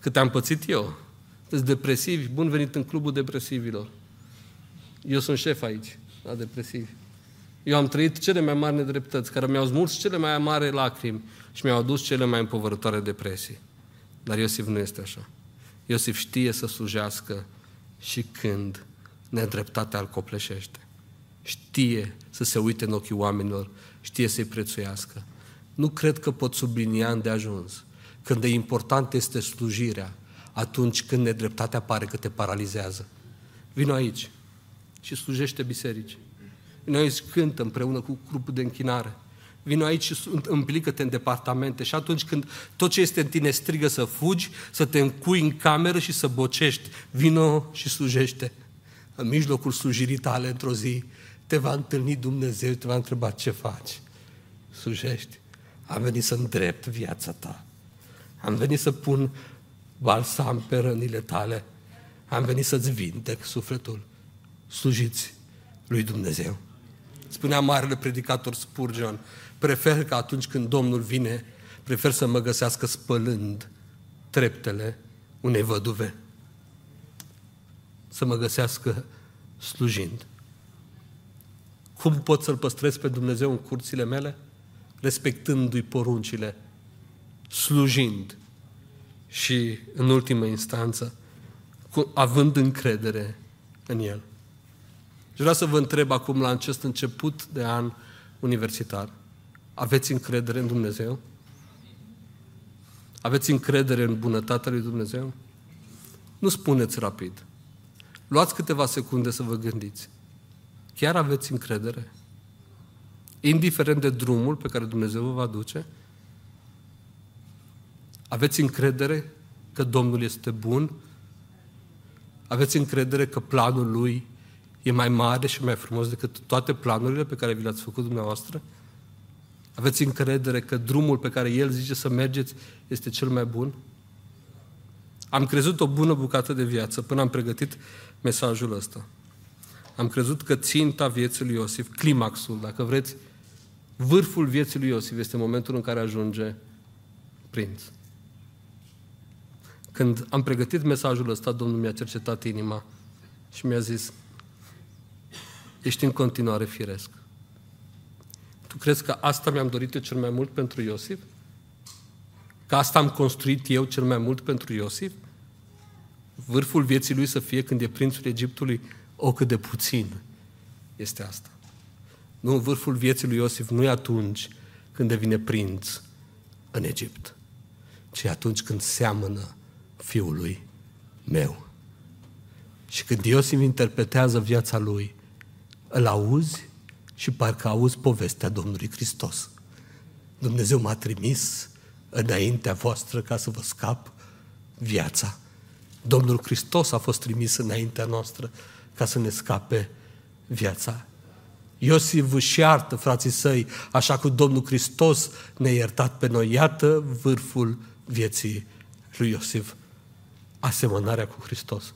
cât am pățit eu. Sunteți depresivi, bun venit în clubul depresivilor. Eu sunt șef aici, la depresivi. Eu am trăit cele mai mari nedreptăți, care mi-au smuls cele mai mari lacrimi și mi-au adus cele mai împovărătoare depresii. Dar Iosif nu este așa. Iosif știe să slujească și când nedreptatea îl copleșește. Știe să se uite în ochii oamenilor, știe să-i prețuiască. Nu cred că pot sublinia de ajuns. Când de important este slujirea, atunci când nedreptatea pare că te paralizează. Vino aici și slujește biserici. Vino aici cântă împreună cu grupul de închinare. Vino aici și împlică-te în departamente și atunci când tot ce este în tine strigă să fugi, să te încui în cameră și să bocești, vino și slujește. În mijlocul slujirii tale într-o zi te va întâlni Dumnezeu, te va întreba ce faci. Slujești. Am venit să îndrept viața ta. Am venit să pun balsam pe rănile tale. Am venit să-ți vindec sufletul. Slujiți lui Dumnezeu. Spunea marele predicator Spurgeon, prefer că atunci când Domnul vine, prefer să mă găsească spălând treptele unei văduve. Să mă găsească slujind. Cum pot să-L păstrez pe Dumnezeu în curțile mele? Respectându-i poruncile, slujind și, în ultimă instanță, cu, având încredere în El. Și vreau să vă întreb acum, la acest început de an universitar, aveți încredere în Dumnezeu? Aveți încredere în bunătatea lui Dumnezeu? Nu spuneți rapid. Luați câteva secunde să vă gândiți. Chiar aveți încredere? Indiferent de drumul pe care Dumnezeu vă va duce? Aveți încredere că Domnul este bun? Aveți încredere că planul Lui e mai mare și mai frumos decât toate planurile pe care vi le-ați făcut dumneavoastră? Aveți încredere că drumul pe care El zice să mergeți este cel mai bun? Am crezut o bună bucată de viață până am pregătit mesajul ăsta. Am crezut că ținta vieții lui Iosif, climaxul, dacă vreți, vârful vieții lui Iosif este momentul în care ajunge prinț. Când am pregătit mesajul ăsta, Domnul mi-a cercetat inima și mi-a zis, ești în continuare firesc. Tu crezi că asta mi-am dorit eu cel mai mult pentru Iosif? Că asta am construit eu cel mai mult pentru Iosif? Vârful vieții lui să fie când e prințul Egiptului, o cât de puțin este asta. Nu, vârful vieții lui Iosif nu e atunci când devine prinț în Egipt, ci atunci când seamănă fiului meu. Și când Iosif interpretează viața lui, îl auzi și parcă auzi povestea Domnului Hristos. Dumnezeu m-a trimis înaintea voastră ca să vă scap viața. Domnul Hristos a fost trimis înaintea noastră ca să ne scape viața. Iosif își iartă frații săi, așa cum Domnul Hristos ne-a iertat pe noi. Iată vârful vieții lui Iosif. Asemănarea cu Hristos.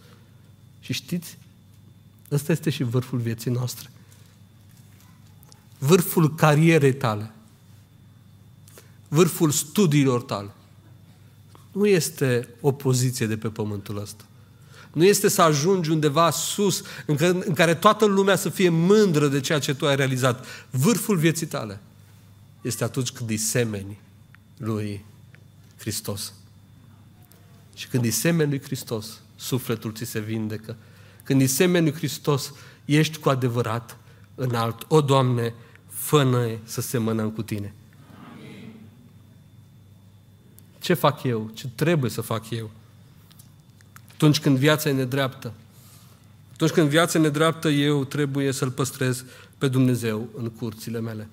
Și știți, ăsta este și vârful vieții noastre. Vârful carierei tale. Vârful studiilor tale. Nu este o poziție de pe pământul ăsta. Nu este să ajungi undeva sus, în care, în care toată lumea să fie mândră de ceea ce tu ai realizat. Vârful vieții tale este atunci când îi semeni lui Hristos. Și când îi semeni lui Hristos, sufletul ți se vindecă. Când îi semeni lui Hristos, ești cu adevărat înalt. O, Doamne, fă să semănăm cu Tine. Ce fac eu? Ce trebuie să fac eu? Atunci când viața e nedreaptă. Atunci când viața e nedreaptă, eu trebuie să-L păstrez pe Dumnezeu în curțile mele.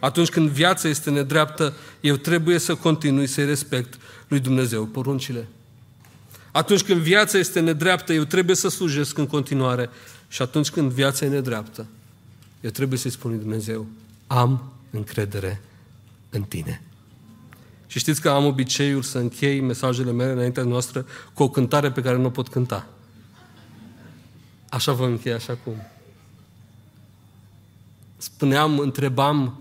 Atunci când viața este nedreaptă, eu trebuie să continui să-i respect lui Dumnezeu poruncile. Atunci când viața este nedreaptă, eu trebuie să slujesc în continuare. Și atunci când viața e nedreaptă, eu trebuie să-i spun lui Dumnezeu, am încredere în tine. Și știți că am obiceiul să închei mesajele mele înaintea noastră cu o cântare pe care nu o pot cânta. Așa vă închei, așa cum. Spuneam, întrebam,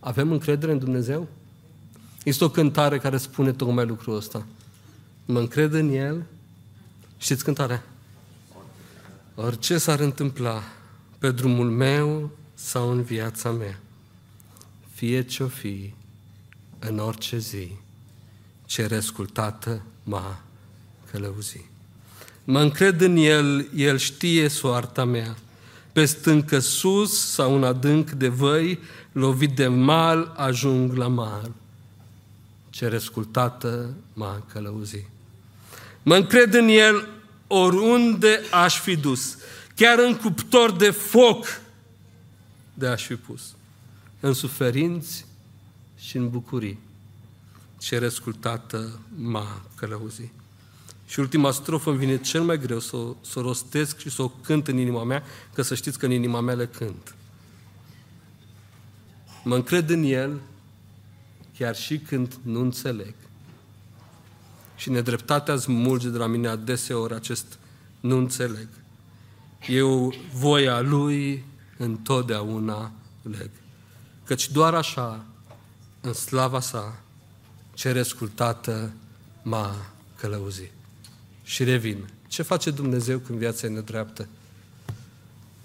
avem încredere în Dumnezeu? Este o cântare care spune tocmai lucrul ăsta. Mă încred în El. Știți cântarea? Orice s-ar întâmpla pe drumul meu sau în viața mea, fie ce-o fi, în orice zi, cerescul Tată m-a călăuzit. Mă încred în El, El știe soarta mea. Pe stâncă sus sau un adânc de văi, lovit de mal, ajung la mal. Cerescul Tată m-a călăuzit. Mă încred în El oriunde aș fi dus, chiar în cuptor de foc de aș fi pus, în suferinți și în bucurii. Cerescul Tată m-a călăuzit. Și ultima strofă îmi vine cel mai greu să o, să o rostesc și să o cânt în inima mea, că să știți că în inima mea le cânt. Mă încred în El, chiar și când nu înțeleg. Și nedreptatea smulge de la mine adeseori acest nu înțeleg. Eu voia Lui întotdeauna leg. Căci doar așa în slava sa, cerescul Tată m-a călăuzit. Și revin. Ce face Dumnezeu când viața e nedreaptă?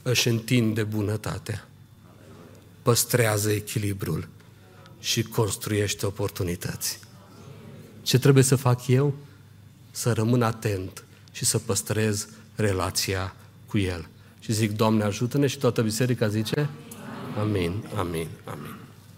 Își întinde bunătatea, păstrează echilibrul și construiește oportunități. Ce trebuie să fac eu? Să rămân atent și să păstrez relația cu El. Și zic, Doamne, ajută-ne și toată biserica zice, Amin, amin, amin.